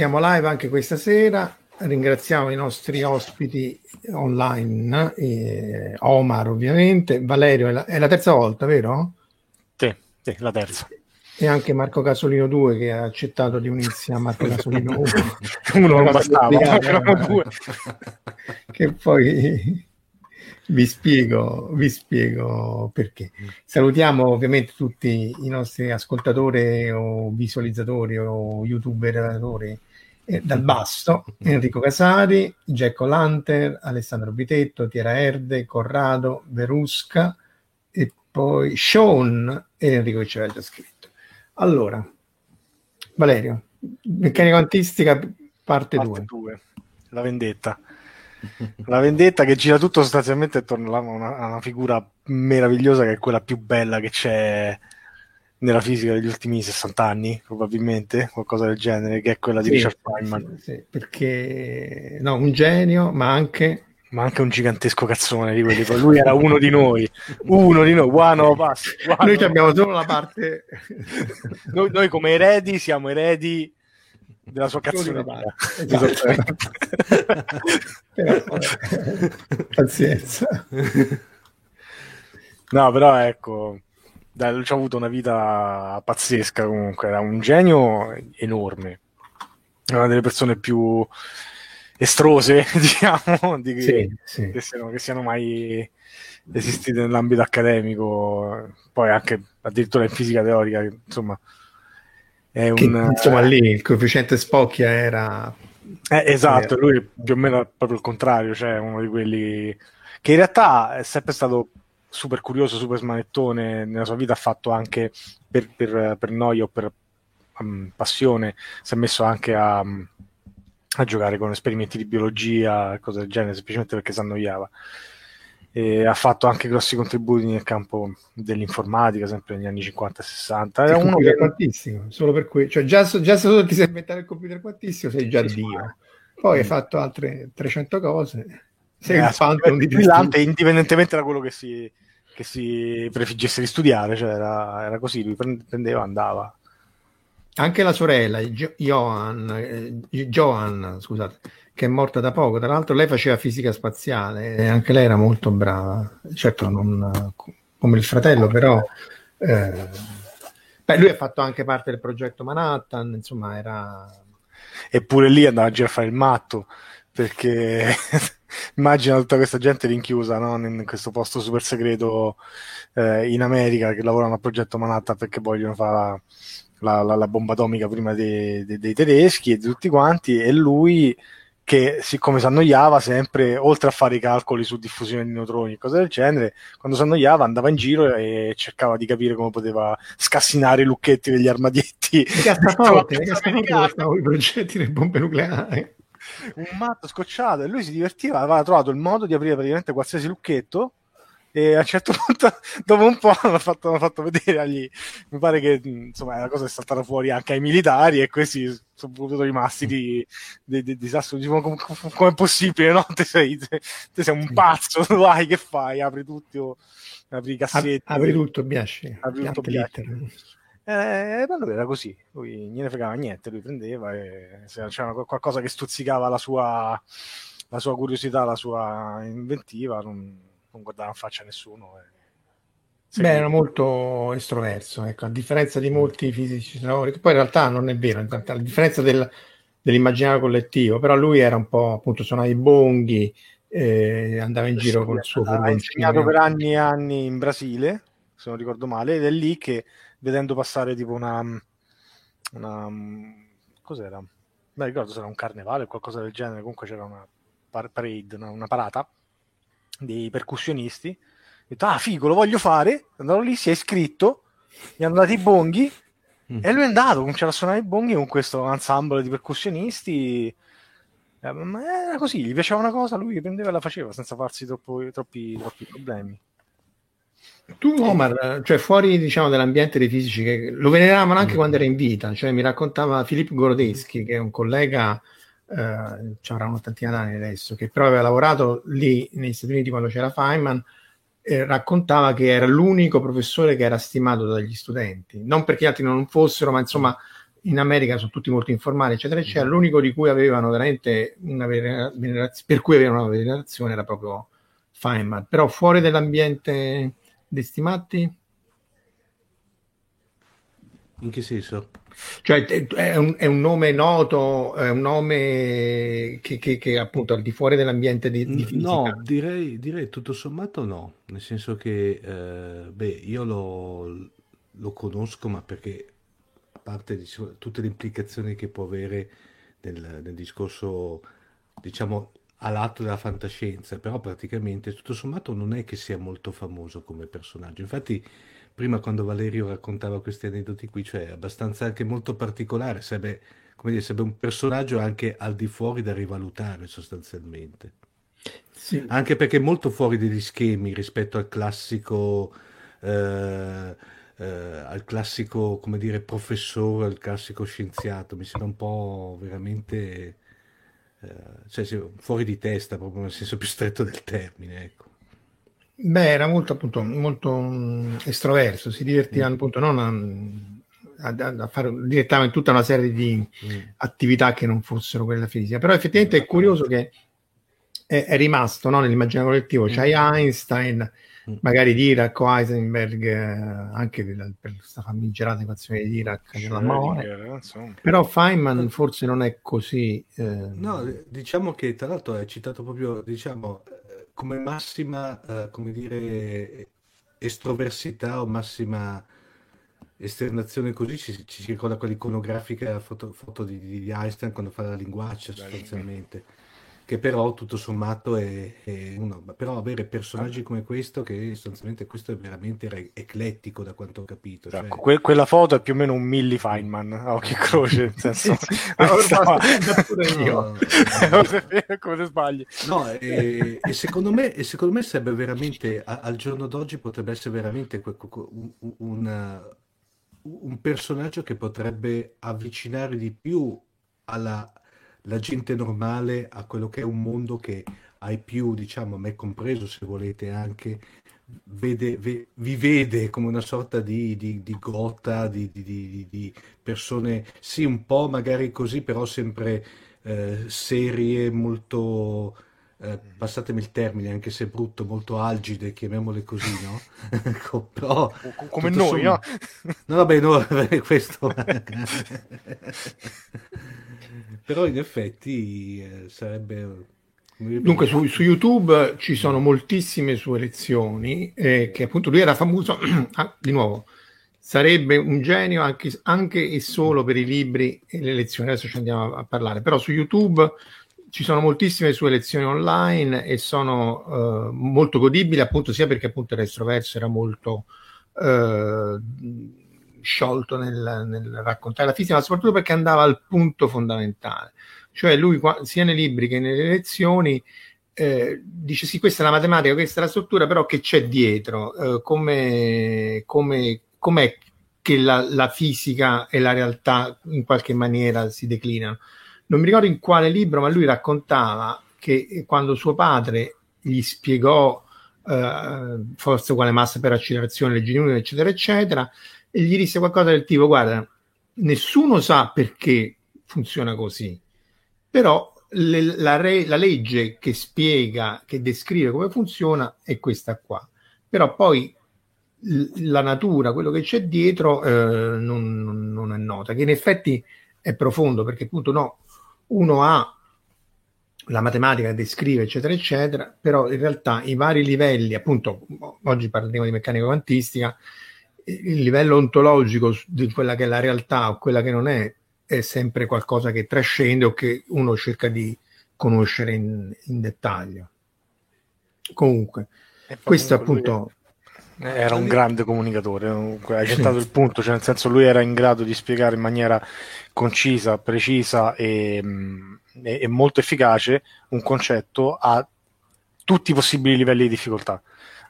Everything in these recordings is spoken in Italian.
Siamo live anche questa sera. Ringraziamo i nostri ospiti online, eh, Omar ovviamente, Valerio è la, è la terza volta, vero? Sì, sì, la terza. E anche Marco Casolino 2 che ha accettato di unirsi a Marco Casolino 1. Uno non bastava, erano due. che poi vi spiego, vi spiego perché. Salutiamo ovviamente tutti i nostri ascoltatori o visualizzatori o youtuber eh, dal basso, Enrico Casari, Jack O'Lantern, Alessandro Bitetto, Tiera Erde, Corrado, Verusca e poi Sean e Enrico che ci aveva già scritto. Allora, Valerio, meccanica quantistica parte 2. Parte due. La vendetta. La vendetta che gira tutto sostanzialmente attorno a una, a una figura meravigliosa che è quella più bella che c'è nella fisica degli ultimi 60 anni, probabilmente, qualcosa del genere, che è quella di Sì, Richard Feynman. sì, perché no, un genio, ma anche Ma anche un gigantesco cazzone di quelli. Lui era uno di noi, uno di noi, one of us. one noi abbiamo solo la parte Noi, noi come eredi siamo eredi della sua parte. Esatto. Però, vabbè, pazienza. No, però ecco, ci ha avuto una vita pazzesca comunque, era un genio enorme. Era una delle persone più estrose, diciamo, di, Sì, sì. Che, siano, che siano mai esistite nell'ambito accademico, poi anche addirittura in fisica teorica, che, insomma, è Che, un... insomma lì il coefficiente Spocchia era Eh, esatto, Eh. lui più o meno è proprio il contrario, cioè uno di quelli che in realtà è sempre stato super curioso, super smanettone, nella sua vita ha fatto anche per, per- per noia o per mm, passione, si è messo anche a, mm, a giocare con esperimenti di biologia, cose del genere, semplicemente perché si annoiava. e ha fatto anche grossi contributi nel campo dell'informatica, sempre negli anni 50 e 60. Era uno che... quantissimo, solo per cui, cioè già, già se ti sei inventare il computer quantissimo sei già Dio. Poi mm. hai fatto altre 300 cose. Sei eh, un phantom di brillante, indipendentemente da quello che si, che si prefiggesse di studiare, cioè era, era così, lui prendeva, andava. Anche la sorella, Johan, eh, Johan, scusate, che è morta da poco. Tra l'altro, lei faceva fisica spaziale e anche lei era molto brava. Certo, non come il fratello, però. Eh, beh, lui ha fatto anche parte del progetto Manhattan, insomma, era. Eppure lì andava a girare a fare il matto perché immagina tutta questa gente rinchiusa no? in questo posto super segreto eh, in America che lavorano al progetto Manhattan perché vogliono fare la, la, la, bomba atomica prima dei, dei, dei tedeschi e di tutti quanti e lui che siccome si annoiava sempre, oltre a fare i calcoli su diffusione di neutroni e cose del genere, quando si annoiava andava in giro e cercava di capire come poteva scassinare i lucchetti degli armadietti. Le cassaforte, le cassaforte i progetti delle bombe nucleari. Un matto scocciato e lui si divertiva, aveva trovato il modo di aprire praticamente qualsiasi lucchetto e a un certo punto dopo un po' l'hanno fatto, l'hanno fatto vedere agli mi pare che insomma la cosa è saltata fuori anche ai militari e questi sono rimasti di, di, di disastro diciamo, come, come è possibile no? te sei, te, te sei un pazzo vai che fai? Apri tutti o apri i cassetti. apri tutto Biasci apri tutto Biasci eh, allora era così, lui non ne fregava niente, lui prendeva e se c'era qualcosa che stuzzicava la sua, la sua curiosità, la sua inventiva, non, non guardava in faccia a nessuno. E... Beh, era molto estroverso, ecco, a differenza di molti fisici poi in realtà non è vero, a differenza del, dell'immaginario collettivo, però lui era un po' appunto suonava i bonghi, eh, andava in giro sì, col suo. Ha insegnato per anni e anni in Brasile, se non ricordo male, ed è lì che vedendo passare tipo una, una cos'era? Non ricordo se era un carnevale o qualcosa del genere, comunque c'era una parade, una, una parata dei percussionisti. Ho detto, ah, figo, lo voglio fare. Andavo lì, si è iscritto, gli hanno dato i bonghi mm. e lui è andato, cominciato a suonare i bonghi con questo ensemble di percussionisti. Eh, ma era così, gli piaceva una cosa, lui prendeva e la faceva senza farsi troppo, troppi, troppi problemi. Tu, Omar, cioè fuori diciamo, dall'ambiente dei fisici, che lo veneravano anche mm. quando era in vita, cioè mi raccontava Filippo Gorodeschi, che è un collega eh, ci avrà un'ottantina d'anni adesso, che però aveva lavorato lì negli Stati Uniti quando c'era Feynman, eh, raccontava che era l'unico professore che era stimato dagli studenti, non perché gli altri non fossero, ma insomma in America sono tutti molto informali, eccetera, eccetera. Mm. L'unico di cui avevano veramente una venerazione, per cui avevano una venerazione era proprio Feynman, però fuori dall'ambiente dei stimati in che senso? Cioè è un, è un nome noto, è un nome che, che, che appunto al di fuori dell'ambiente di, di. No, direi, direi tutto sommato no, nel senso che eh, beh, io lo, lo, conosco, ma perché a parte diciamo, tutte le implicazioni che può avere nel, nel discorso, diciamo, all'atto della fantascienza, però praticamente tutto sommato non è che sia molto famoso come personaggio. Infatti prima quando Valerio raccontava questi aneddoti qui, cioè abbastanza anche molto particolare, sarebbe, come dire, sarebbe un personaggio anche al di fuori da rivalutare sostanzialmente. Sì. Anche perché è molto fuori degli schemi rispetto al classico, eh, eh, al classico, come dire, professore, al classico scienziato. Mi sembra un po' veramente, cioè, fuori di testa, proprio nel senso più stretto del termine, ecco. Beh, era molto appunto molto um, estroverso, si divertiva mm. appunto non a, a, a, fare direttamente tutta una serie di mm. attività che non fossero quella fisica. Però effettivamente è curioso che è, è rimasto no, nell'immaginario collettivo. C'hai mm. Einstein, mm. magari Dirac o Heisenberg, eh, anche per, per questa famigerata equazione di Dirac dell'amore. Però Feynman forse non è così. Eh... No, diciamo che tra l'altro è citato proprio, diciamo come massima, eh, come dire, estroversità o massima esternazione così ci, ci ricorda quell'iconografica foto, foto di, di, Einstein quando fa la linguaccia sostanzialmente che però tutto sommato è, è uno. Però avere personaggi come questo, che sostanzialmente questo è veramente re- eclettico da quanto ho capito. Cioè... Que- quella foto è più o meno un Millie Feynman a occhio e croce, nel senso... stava... no, come se sbagli. No, e, e, secondo me, e secondo me sarebbe veramente, a, al giorno d'oggi potrebbe essere veramente un, un, un personaggio che potrebbe avvicinare di più alla la gente normale a quello che è un mondo che ai più, diciamo, me compreso se volete anche, vede, ve, vi vede come una sorta di, di, di grotta, di, di, persone, sì, un po' magari così, però sempre eh, serie, molto... Eh, passatemi il termine, anche se brutto, molto algide, chiamiamole così, no? Ecco, però, come noi, somma... no? no? Vabbè, no, questo... però in effetti eh, sarebbe... Dunque su, su, YouTube ci sono moltissime sue lezioni, eh, che appunto lui era famoso, ah, di nuovo, sarebbe un genio anche, anche, e solo per i libri e le lezioni, adesso ci andiamo a, a parlare, però su YouTube ci sono moltissime sue lezioni online e sono uh, molto godibili appunto sia perché appunto il estroverso era molto uh, sciolto nel, nel, raccontare la fisica, ma soprattutto perché andava al punto fondamentale. Cioè lui sia nei libri che nelle lezioni eh, dice sì, questa è la matematica, questa è la struttura, però che c'è dietro? Eh, come, come, com'è che la, la, fisica e la realtà in qualche maniera si declinano? Non mi ricordo in quale libro, ma lui raccontava che quando suo padre gli spiegò eh, forza uguale massa per accelerazione, legge di eccetera, eccetera, e gli disse qualcosa del tipo: Guarda, nessuno sa perché funziona così, però le, la, re, la, legge che spiega, che descrive come funziona è questa qua. Però poi la natura, quello che c'è dietro, eh, non, non, è nota, che in effetti è profondo perché appunto no, uno ha la matematica che descrive, eccetera, eccetera, però in realtà i vari livelli, appunto, oggi parliamo di meccanica quantistica, il livello ontologico di quella che è la realtà o quella che non è è sempre qualcosa che trascende o che uno cerca di conoscere in, in dettaglio. Comunque, questo appunto... Era un grande comunicatore, hai centrato il punto, cioè nel senso lui era in grado di spiegare in maniera concisa, precisa e, e, e molto efficace un concetto a tutti i possibili livelli di difficoltà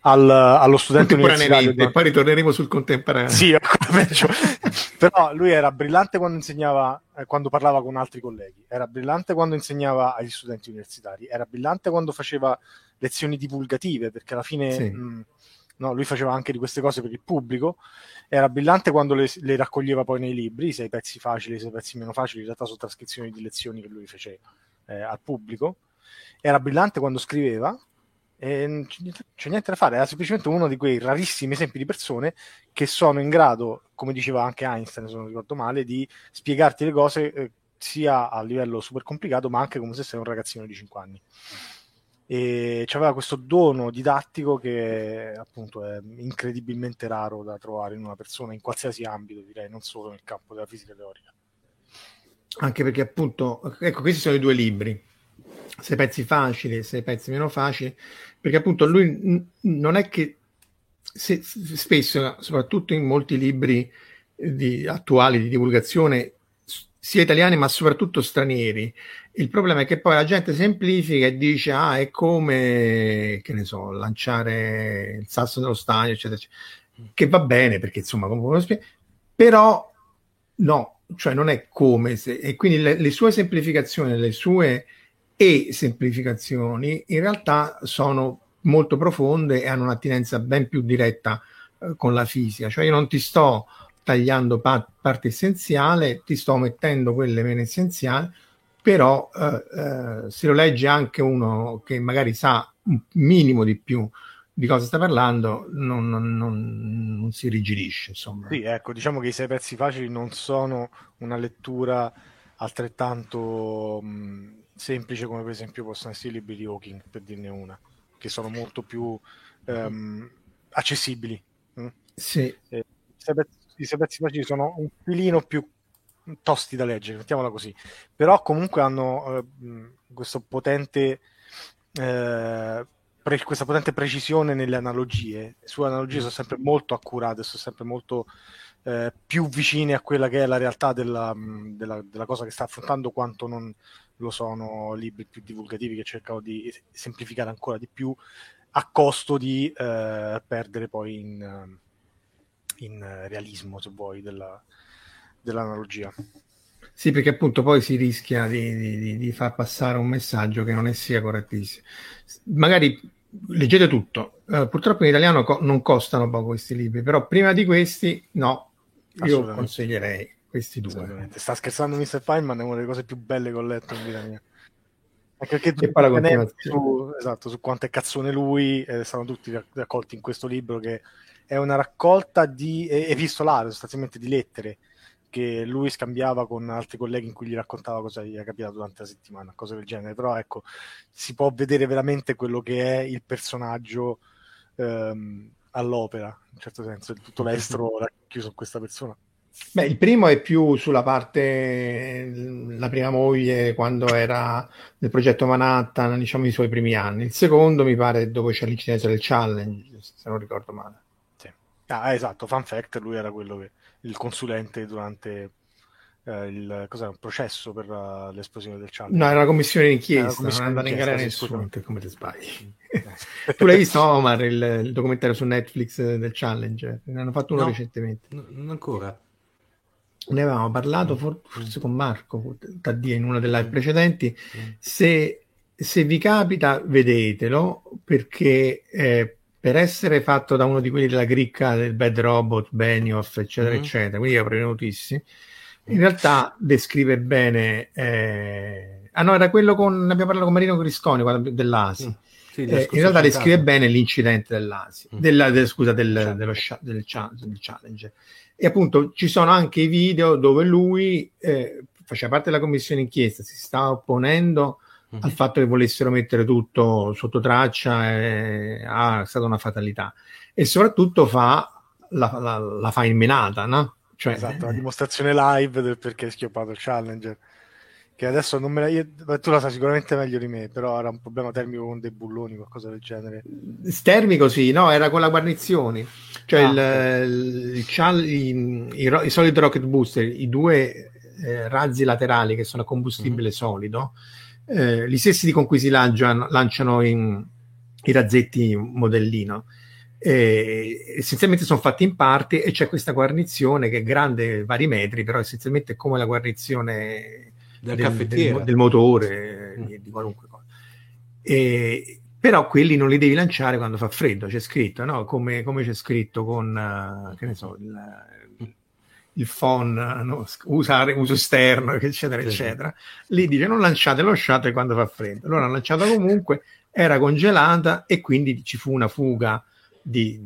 al, allo studente universitario. Di... Poi ritorneremo sul contemporaneo. Sì, però lui era brillante quando insegnava, eh, quando parlava con altri colleghi, era brillante quando insegnava agli studenti universitari, era brillante quando faceva lezioni divulgative, perché alla fine sì. mh, mm, no, lui faceva anche di queste cose per il pubblico. Era brillante quando le, le raccoglieva poi nei libri, i sei pezzi facili, i sei pezzi meno facili, in realtà sono trascrizioni di lezioni che lui fece eh, al pubblico. Era brillante quando scriveva, e non c'è niente da fare, era semplicemente uno di quei rarissimi esempi di persone che sono in grado, come diceva anche Einstein, se non ricordo male, di spiegarti le cose eh, sia a livello super complicato, ma anche come se sei un ragazzino di 5 anni. E aveva questo dono didattico che appunto è incredibilmente raro da trovare in una persona in qualsiasi ambito, direi, non solo nel campo della fisica teorica. Anche perché appunto, ecco, questi sono i due libri sei pezzi facili, sei pezzi meno facili, perché appunto lui n- non è che se, spesso, soprattutto in molti libri di, attuali di divulgazione, sia italiani ma soprattutto stranieri, il problema è che poi la gente semplifica e dice ah è come, che ne so, lanciare il sasso nello stagno, eccetera, eccetera. che va bene perché insomma come spiega, però no, cioè non è come se, e quindi le, le sue semplificazioni, le sue e semplificazioni in realtà sono molto profonde e hanno un'attinenza ben più diretta eh, con la fisica, cioè io non ti sto tagliando pa- parte essenziale, ti sto mettendo quelle meno essenziali, però eh, eh, se lo legge anche uno che magari sa un minimo di più di cosa sta parlando, non, non, non, non si rigidisce. Insomma. Sì, ecco, diciamo che i sei pezzi facili non sono una lettura altrettanto mh, semplice come per esempio possono essere i libri di Hawking, per dirne una, che sono molto più um, accessibili. Mm? Sì. Eh, I sei pezzi facili sono un filino più tosti da leggere, mettiamola così, però comunque hanno eh, questo potente eh, pre- questa potente precisione nelle analogie. Su analogie sono sempre molto accurate, sono sempre molto eh, più vicine a quella che è la realtà della, della, della, cosa che sta affrontando quanto non lo sono libri più divulgativi che cercano di semplificare ancora di più a costo di eh, perdere poi in, in, realismo, se vuoi, della, dell'analogia. Sì, perché appunto poi si rischia di, di, di, far passare un messaggio che non è sia correttissimo. Magari leggete tutto. Uh, purtroppo in italiano co- non costano poco questi libri, però prima di questi, no, io consiglierei questi due. Sta scherzando Mr. Feynman, è una delle cose più belle che ho letto in vita mia. Anche perché e poi la su, esatto, su quanto è cazzone lui, eh, stanno tutti raccolti in questo libro che è una raccolta di epistolare, sostanzialmente di lettere che lui scambiava con altri colleghi in cui gli raccontava cosa gli era capitato durante la settimana, cose del genere. Però ecco, si può vedere veramente quello che è il personaggio ehm, all'opera, in un certo senso, tutto l'estro racchiuso in questa persona. Beh, il primo è più sulla parte, la prima moglie quando era nel progetto Manhattan, diciamo i suoi primi anni. Il secondo mi pare dove c'è l'incidente del challenge, se non ricordo male. Sì. Ah, esatto, fun fact, lui era quello che il consulente durante eh, il un processo per uh, l'esplosione del challenge. No, era la commissione d'inchiesta, non andava in galera nessuno, come ti sbagli. tu l'hai visto Omar il, il, documentario su Netflix del challenge? Ne hanno fatto uno no, recentemente. non ancora. Ne avevamo parlato forse con Marco Taddia in una delle live precedenti. Se, se vi capita, vedetelo perché eh, per essere fatto da uno di quelli della cricca del Bad Robot, Benioff, eccetera, mm-hmm. eccetera, quindi è prevenutissimi, in realtà descrive bene... Eh... Ah no, era quello con... abbiamo parlato con Marino Crisconi dell'ASI. Mm. Sì, eh, in realtà descrive bene l'incidente dell'ASI, mm. della, del, scusa, del, dello, del, del, challenge. E appunto ci sono anche i video dove lui eh, faceva parte della commissione inchiesta, si sta opponendo mm-hmm. al fatto che volessero mettere tutto sotto traccia, e, ah, è stata una fatalità. E soprattutto fa la, la, la fa in menata, no? Cioè, esatto, la dimostrazione live del perché è schioppato il Challenger. Che adesso non me la. Io, tu la sai sicuramente meglio di me, però era un problema termico con dei bulloni, qualcosa del genere. Termico, sì, no, era con la guarnizione. Cioè ah, il, il, il, i, i, i, solid rocket booster, i due eh, razzi laterali che sono a combustibile mm-hmm. solido, eh, gli stessi con cui si lanciano, lanciano in, i razzetti modellino. Eh, essenzialmente sono fatti in parte e c'è questa guarnizione che è grande vari metri, però essenzialmente è come la guarnizione del, del, del, motore, mm. di, di, qualunque cosa. E, però quelli non li devi lanciare quando fa freddo, c'è scritto, no? come, come c'è scritto con, uh, che ne so, il, il phon, no? usare uso esterno, eccetera, eccetera. Lì dice non lanciate lo shuttle quando fa freddo. Allora hanno lanciato comunque, era congelata e quindi ci fu una fuga di,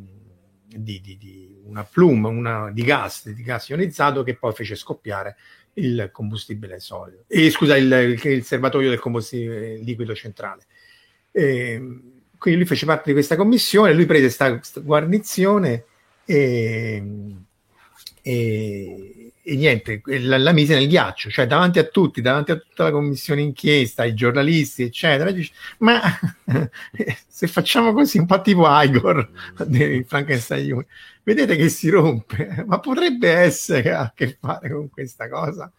di, di, di una plume, una, di gas, di gas ionizzato che poi fece scoppiare il combustibile solido, e, scusa, il, il, il serbatoio del combustibile liquido centrale. E, quindi lui fece parte di questa commissione, lui prese questa guarnizione e, e, e niente, la, la, mise nel ghiaccio, cioè davanti a tutti, davanti a tutta la commissione inchiesta, ai giornalisti, eccetera. Dice, ma se facciamo così, un po' tipo Igor di Frankenstein vedete che si rompe, ma potrebbe essere che ha a che fare con questa cosa.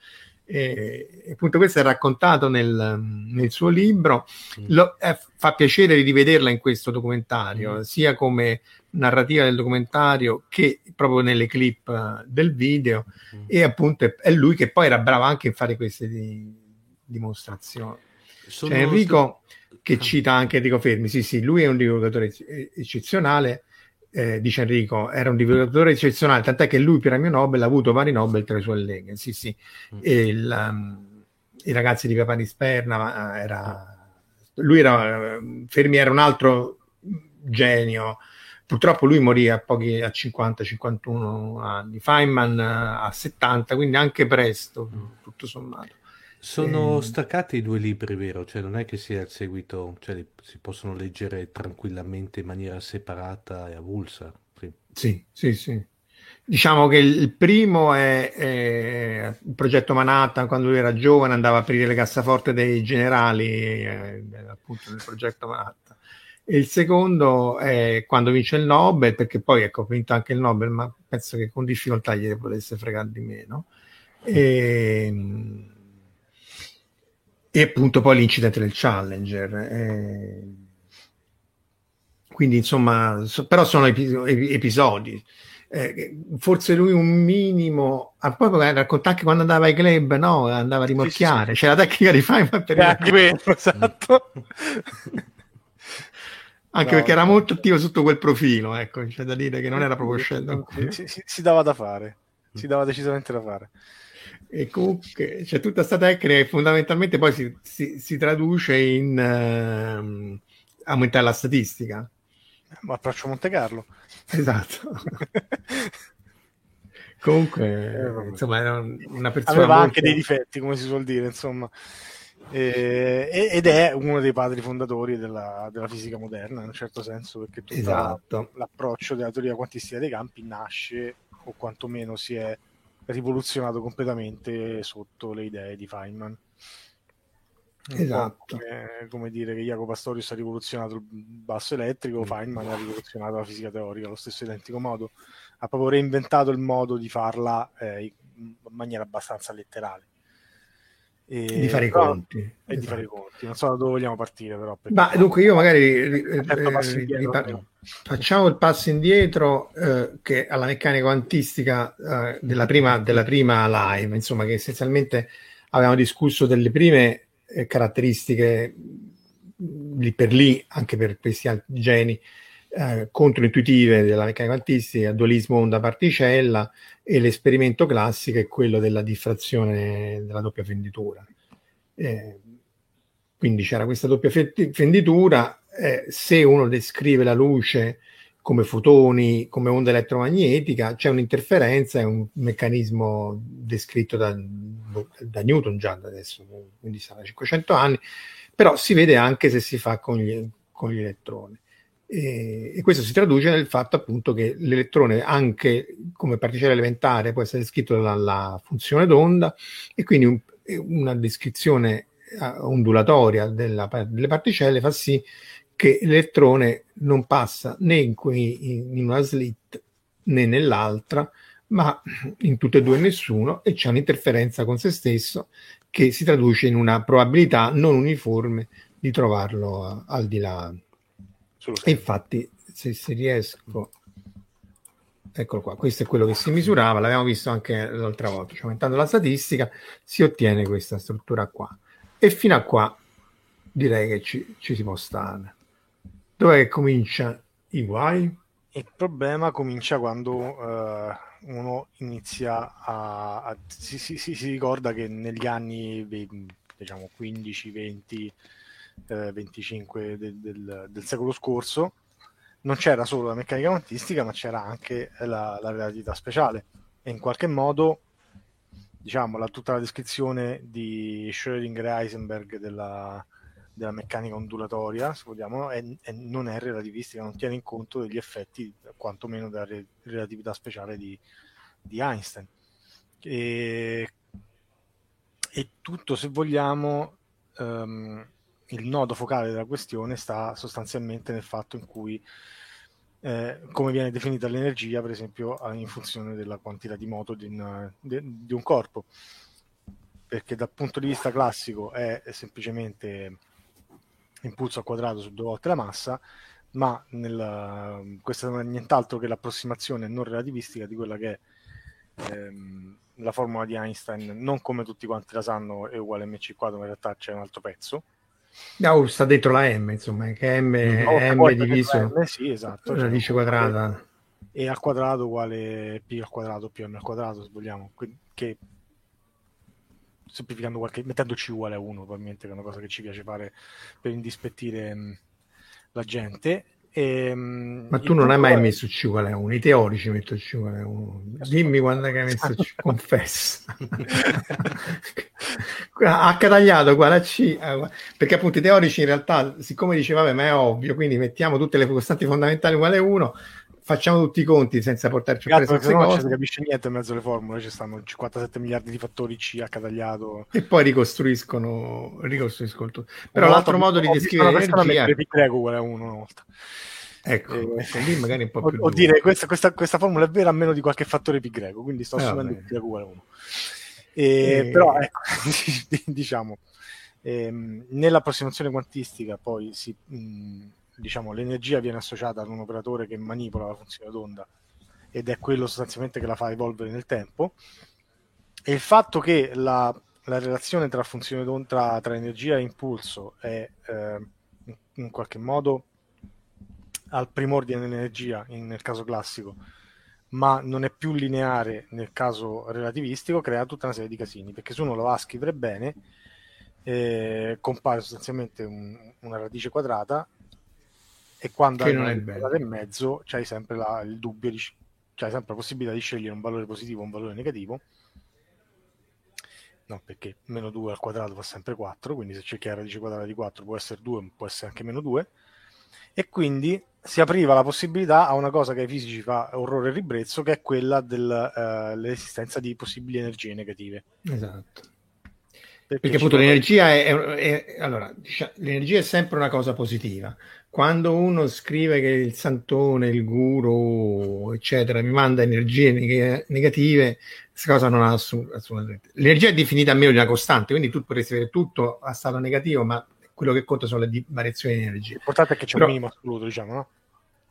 E, e appunto questo è raccontato nel, nel suo libro. Lo, eh, fa piacere rivederla in questo documentario mm. sia come narrativa del documentario che proprio nelle clip uh, del video mm. e appunto è, è, lui che poi era bravo anche in fare queste di, dimostrazioni Sono C'è Enrico st- che ah. cita anche Enrico Fermi sì sì lui è un divulgatore eccezionale eh, dice Enrico, era un divulgatore eccezionale, tant'è che lui, premio Nobel, ha avuto vari Nobel tra i suoi alleghi. Sì, sì. Mm. Il, um, I ragazzi di Papani Sperna, era, lui era, Fermi era un altro genio. Purtroppo lui morì a, pochi, a 50-51 anni, Feynman a 70, quindi anche presto, mm. tutto sommato. Sono eh, staccati i due libri, vero? Cioè non è che sia il seguito, cioè si possono leggere tranquillamente in maniera separata e avulsa. Sì, sì, sì. sì. Diciamo che il primo è, è, il progetto Manhattan, quando lui era giovane andava a aprire le cassaforte dei generali, eh, appunto nel progetto Manhattan. E il secondo è quando vince il Nobel, perché poi ecco, ha vinto anche il Nobel, ma penso che con difficoltà gli potesse fregare di meno. E, e appunto poi l'incidente del Challenger. E, quindi insomma, so, però sono episodi eh, forse lui un minimo ah, poi racconta anche quando andava ai club no? andava a rimorchiare sì, sì, c'è la tecnica di Feynman per eh, esatto anche no, perché era molto attivo sotto quel profilo ecco c'è da dire che non era proprio scelto si, si, si, dava da fare si dava decisamente da fare e comunque c'è tutta questa tecnica e fondamentalmente poi si, si, si traduce in uh, aumentare la statistica ma approccio Monte Carlo Esatto. Comunque, eh, insomma, era una persona. Aveva molto... anche dei difetti, come si suol dire, insomma. Eh, ed è uno dei padri fondatori della, della, fisica moderna, in un certo senso, perché tutto esatto. l'approccio della teoria quantistica dei campi nasce, o quantomeno si è rivoluzionato completamente sotto le idee di Feynman. Esatto. Come, come, dire che Jacopo Pastorius ha rivoluzionato il basso elettrico, mm. Feynman ha rivoluzionato la fisica teorica allo stesso identico modo. Ha proprio reinventato il modo di farla eh, in maniera abbastanza letterale. E, di fare però, i conti. E esatto. di fare i conti. Non so da dove vogliamo partire, però. Ma dunque, io magari eh, indietro, facciamo il passo indietro eh, che alla meccanica quantistica eh, della, prima, della prima live, insomma, che essenzialmente avevamo discusso delle prime eh, caratteristiche lì per lì, anche per questi altri geni, eh, controintuitive della meccanica quantistica, dualismo onda-particella e l'esperimento classico è quello della diffrazione della doppia fenditura. Eh, quindi c'era questa doppia fenditura, eh, se uno descrive la luce come fotoni, come onda elettromagnetica, c'è un'interferenza, è un meccanismo descritto da, da Newton già da adesso, quindi sarà 500 anni, però si vede anche se si fa con gli, con gli elettroni. E, e, questo si traduce nel fatto appunto che l'elettrone anche come particella elementare può essere descritto dalla funzione d'onda e quindi un, una descrizione uh, ondulatoria della, delle particelle fa sì che l'elettrone non passa né in, qui, in una slit né nell'altra, ma in tutte e due nessuno e c'è un'interferenza con se stesso che si traduce in una probabilità non uniforme di trovarlo a, al di là. Infatti, se, se riesco, eccolo qua, questo è quello che si misurava, l'abbiamo visto anche l'altra volta, cioè aumentando la statistica si ottiene questa struttura qua. E fino a qua direi che ci, ci si può stare. Dov'è che comincia i guai? Il problema comincia quando uh, uno inizia a... a si, si, si, si, ricorda che negli anni diciamo 15, 20, eh, 25 del, del, del, secolo scorso non c'era solo la meccanica quantistica ma c'era anche la, la relatività speciale e in qualche modo diciamo la, tutta la descrizione di Schrödinger e Heisenberg della, della meccanica ondulatoria, se vogliamo, è, è, non è relativistica, non tiene in conto degli effetti, quantomeno della re, relatività speciale di, di Einstein. E, e, tutto, se vogliamo, um, il nodo focale della questione sta sostanzialmente nel fatto in cui eh, come viene definita l'energia, per esempio, in funzione della quantità di moto di un, di un corpo. Perché dal punto di vista classico è, semplicemente impulso al quadrato su due volte la massa, ma nel, questa non è nient'altro che l'approssimazione non relativistica di quella che è ehm, la formula di Einstein, non come tutti quanti la sanno è uguale a mc quadro, ma in realtà c'è un altro pezzo. No, sta dentro la m, insomma, che m, no, m diviso m, sì, esatto, radice cioè, quadrata. E al quadrato uguale p al quadrato più m al quadrato, se vogliamo, che semplificando qualche, mettendoci uguale a 1 probabilmente che è una cosa che ci piace fare per indispettire mh, mm, la gente e, mh, Ma tu non hai mai messo C uguale a 1, i teorici mettono C uguale a 1. Dimmi quando hai messo C, confessa. ha tagliato qua la C, perché appunto i teorici in realtà, siccome diceva, vabbè, ma è ovvio, quindi mettiamo tutte le costanti fondamentali uguale a 1, facciamo tutti i conti senza portarci Gatto, perché queste no, non cose si capisce niente in mezzo alle formule, ci stanno 57 miliardi di fattori C H tagliato. e poi ricostruiscono, ricostruiscono tutto. Però Una l'altro volta modo di ho descrivere l'energia, pi greco uguale a uno una volta. ecco, Eh, lì magari un po' o, più o duro. dire questa, questa, questa formula è vera a meno di qualche fattore pi greco, quindi sto Eh, assumendo vabbè. pi greco uguale a 1. E, Eh. Però ecco, diciamo, ehm, nell'approssimazione quantistica poi si, mh, diciamo, l'energia viene associata ad un operatore che manipola la funzione d'onda ed è quello sostanzialmente che la fa evolvere nel tempo. E il fatto che la, la relazione tra funzione d'onda, tra, tra energia e impulso è eh, in- qualche modo al primordiale dell'energia in- nel caso classico, ma non è più lineare nel caso relativistico, crea tutta una serie di casini, perché se uno lo va a scrivere bene, eh, compare sostanzialmente un- una radice quadrata e quando Che non è radice bello. mezzo c'hai sempre la- il dubbio, di, c'hai sempre la possibilità di scegliere un valore positivo o un valore negativo. No, perché meno 2 al quadrato fa sempre 4, quindi se cerchi la radice quadrata di 4 può essere 2, può essere anche meno 2, e quindi si apriva la possibilità a una cosa che ai fisici fa orrore e ribrezzo, che è quella dell'esistenza di possibili energie negative. Esatto. Perché, Perché appunto l'energia è, è- è- allora, l'energia è sempre una cosa positiva. Quando uno scrive che il santone, il guru, eccetera, mi manda energie neg- negative, questa cosa non ha assolutamente. L'energia è definita a meno di una costante, quindi tu potresti avere tutto a stato negativo, ma quello che conta sono le di- variazioni di energia. L'importante è che c'è Però- un minimo assoluto, diciamo, no?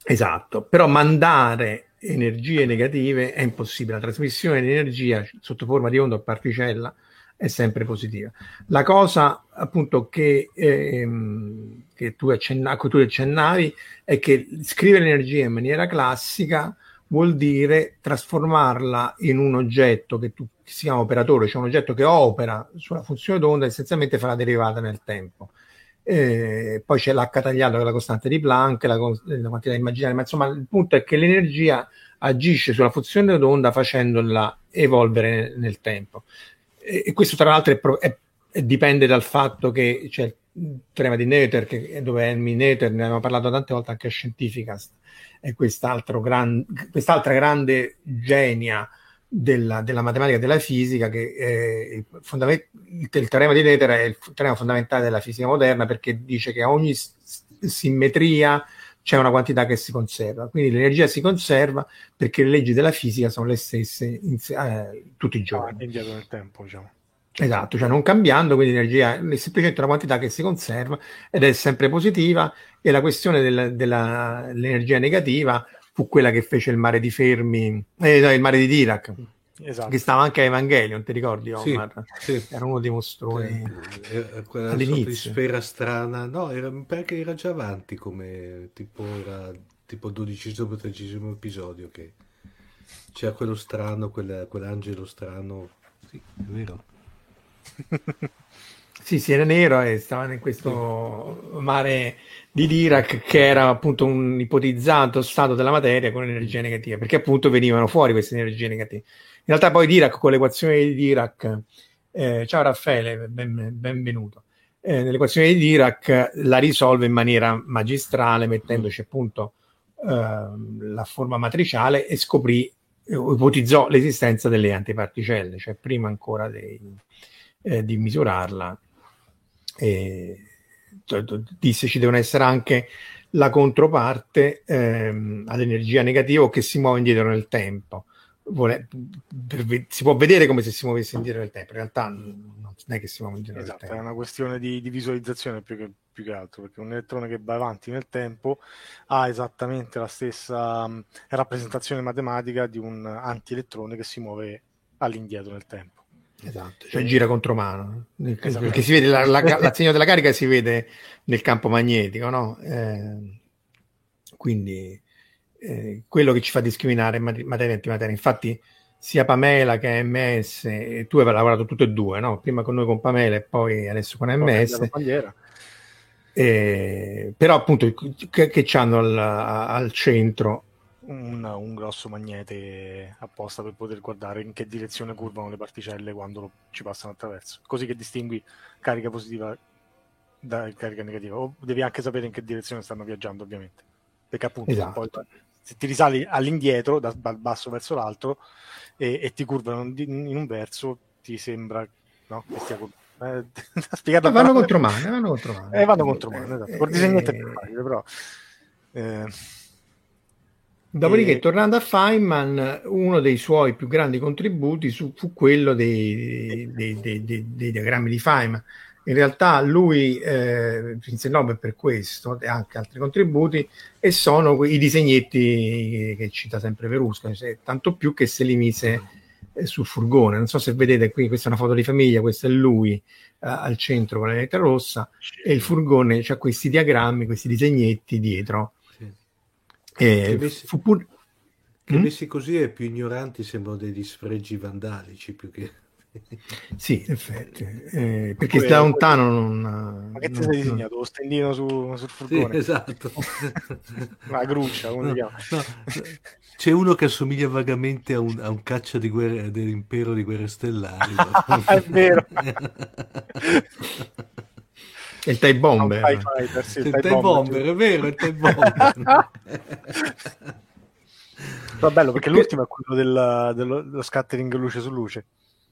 Esatto, però mandare energie negative è impossibile. La trasmissione di energia sotto forma di onda o particella è sempre positiva. La cosa appunto che, ehm, che tu accenna- tu accennavi è che scrivere l'energia in maniera classica vuol dire trasformarla in un oggetto che, tu, che si chiama operatore, cioè un oggetto che opera sulla funzione d'onda e essenzialmente fa la derivata nel tempo. Eh, poi c'è l'H tagliato che è la costante di Planck, la, cos- la quantità immaginaria, ma insomma il punto è che l'energia agisce sulla funzione d'onda facendola evolvere nel tempo. E, questo tra l'altro è è- dipende dal fatto che c'è il teorema di Noether, che, dove Helmi Noether, ne abbiamo parlato tante volte anche a Scientificast, è gran- quest'altra grande genia della, della matematica e della fisica che eh, il, fondament- il, teorema di Noether è il teorema fondamentale della fisica moderna perché dice che ogni s- simmetria c'è una quantità che si conserva, quindi l'energia si conserva perché le leggi della fisica sono le stesse in- eh, tutti i giorni. Avanti e indietro nel tempo, diciamo. Esatto, cioè non cambiando, quindi l'energia è semplicemente una quantità che si conserva ed è sempre positiva e la questione del- della- dell'energia negativa fu quella che fece il mare di Fermi, eh, no, il mare di Dirac, Esatto. che stava anche a Evangelion, ti ricordi Sì, Omar? sì. Era uno dei mostroni. Eh, eh, quella sorta di all'inizio. sfera strana, no, era, perché era già avanti come tipo era tipo il dodicesimo o tredicesimo episodio che c'era quello strano, quel- quell'angelo strano. Sì, è vero. Sì, sì, era nero e stava in questo mare di Dirac che era appunto un ipotizzato stato della materia con energie negative, perché appunto venivano fuori queste energie negative. In realtà poi Dirac con l'equazione di Dirac, eh, ciao Raffaele, ben- benvenuto, eh, nell'equazione di Dirac la risolve in maniera magistrale mettendoci appunto ehm, la forma matriciale e scoprì, eh, ipotizzò l'esistenza delle antiparticelle, cioè prima ancora dei, eh, di misurarla e disse ci devono essere anche la controparte ehm, all'energia negativa che si muove indietro nel tempo. Vole- per si può vedere come se si muovesse indietro nel tempo, in realtà non è che si muove indietro Esatto, nel è tempo. una questione di, di visualizzazione più che, più che altro, perché un elettrone che va avanti nel tempo ha esattamente la stessa mh, rappresentazione matematica di un antielettrone che si muove all'indietro nel tempo. Esatto, cioè gira contromano, nel- Esatto. perché si vede la, la, la segno della carica si vede nel campo magnetico, no? Eh, quindi eh, quello che ci fa discriminare mat- materia e antimateria. Infatti, sia Pamela che MS, tu hai lavorato tutte e due, no? Prima con noi con Pamela e poi adesso con MS. eh, però appunto che, che hanno al, al centro un, un grosso magnete apposta per poter guardare in che direzione curvano le particelle quando lo- ci passano attraverso, così che distingui carica positiva da carica negativa. O devi anche sapere in che direzione stanno viaggiando, ovviamente, perché appunto Esatto. poi se ti risali all'indietro, dal, dal basso verso l'altro, e, e ti curvano in un verso, ti sembra no? che stia eh, spiegarla vanno contro mano, vanno contro mano. Eh, vanno contro mano, esatto. Eh, più facile, però. Eh, Dopodiché, e... tornando a Feynman, uno dei suoi più grandi contributi su, fu quello dei, dei, dei, dei, diagrammi di Feynman. In realtà lui eh, vinse il Nobel per questo e anche altri contributi e sono i disegnetti che cita sempre Verusca, tanto più che se li mise eh, sul furgone. Non so se vedete qui, questa è una foto di famiglia, questo è lui eh, al centro con la lettera rossa sì. e il furgone ha questi diagrammi, questi disegnetti dietro. Sì. E messi, fu pur... che mm? messi così e più ignoranti sembrano degli sfregi vandalici più che... Sì, in effetti, eh, perché da lontano non... Ma che ti sei disegnato? Lo stendino su, sul furgone? Sì, esatto. La gruccia, come no, no, C'è uno che assomiglia vagamente a un, a un caccia di guerra, dell'impero di guerre stellari. È vero. È il TIE Bomber. No, fighter, sì, il, TIE Bomber, è vero, il TIE Bomber. Ma bello perché l'ultimo è quello del, dello, dello scattering luce su luce.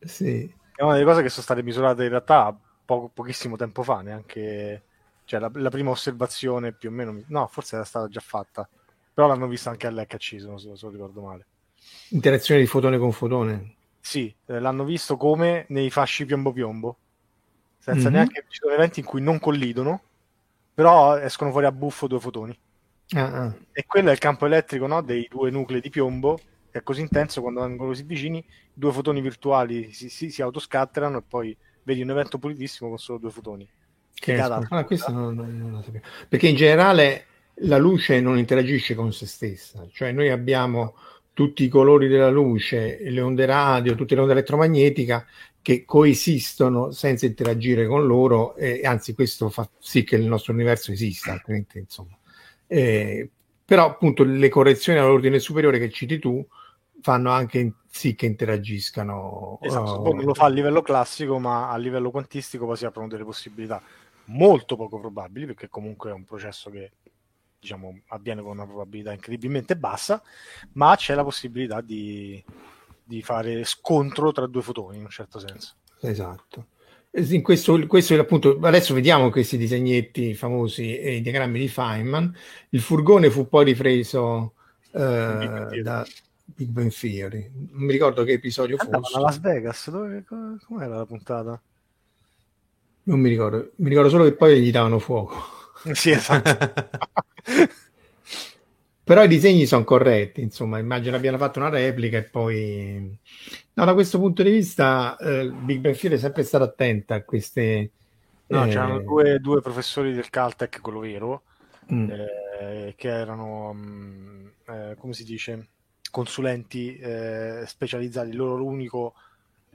Sì. È una delle cose che sono state misurate in realtà poco, pochissimo tempo fa, neanche... Cioè la, la, prima osservazione più o meno... No, forse era stata già fatta. Però l'hanno vista anche all'HC, se non, se non ricordo male. Interazione di fotone con fotone? Sì, eh, l'hanno visto come nei fasci piombo-piombo. Senza mm-hmm. neanche... Ci sono eventi in cui non collidono, però escono fuori a buffo due fotoni. Ah, ah. E quello è il campo elettrico no, dei due nuclei di piombo che è così intenso quando vengono così vicini, due fotoni virtuali si, si, si autoscatterano e poi vedi un evento pulitissimo con solo due fotoni. Che ah, questo non, non, non lo sapevo. Perché in generale la luce non interagisce con se stessa, cioè noi abbiamo tutti i colori della luce, le onde radio, tutte le onde elettromagnetiche che coesistono senza interagire con loro e anzi questo fa sì che il nostro universo esista, altrimenti insomma. Eh, però appunto le correzioni all'ordine superiore che citi tu fanno anche sì che interagiscano. Esatto, uh, lo fa a livello classico, ma a livello quantistico poi si aprono delle possibilità molto poco probabili, perché comunque è un processo che diciamo avviene con una probabilità incredibilmente bassa, ma c'è la possibilità di, di fare scontro tra due fotoni in un certo senso. Esatto. In questo, questo appunto, adesso vediamo questi disegnetti famosi e i diagrammi di Feynman. Il furgone fu poi ripreso eh, da, Big Bang Theory. Non mi ricordo che episodio Andavano fosse. a Las Vegas, dove, com'era la puntata? Non mi ricordo, mi ricordo solo che poi gli davano fuoco. Sì, esatto. Però i disegni sono corretti, insomma, immagino abbiano fatto una replica e poi... No, da questo punto di vista eh, Big Bang Theory è sempre stato attenta a queste... No, eh... c'erano due, due, professori del Caltech, quello vero, mm. eh, che erano, mm, eh, come si dice, consulenti eh, specializzati, il loro unico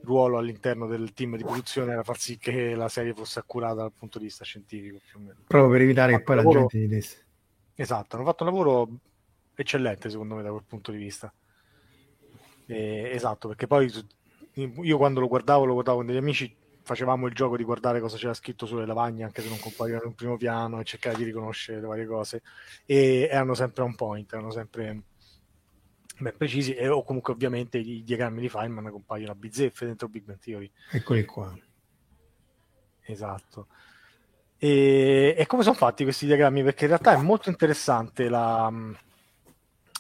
ruolo all'interno del team di produzione era far sì che la serie fosse accurata dal punto di vista scientifico più o meno. proprio per evitare che poi la gente gli desse esatto, hanno fatto un lavoro eccellente secondo me da quel punto di vista. E, esatto, perché poi io quando lo guardavo lo guardavo con degli amici facevamo il gioco di guardare cosa c'era scritto sulle lavagne anche se non comparivano in primo piano e cercare di riconoscere le varie cose. E erano sempre on point, erano sempre ben precisi e o comunque ovviamente i diagrammi di Feynman compaiono a bizzeffe dentro Big Bang Theory. Eccoli qua. Esatto. E, e come sono fatti questi diagrammi? Perché in realtà è molto interessante la,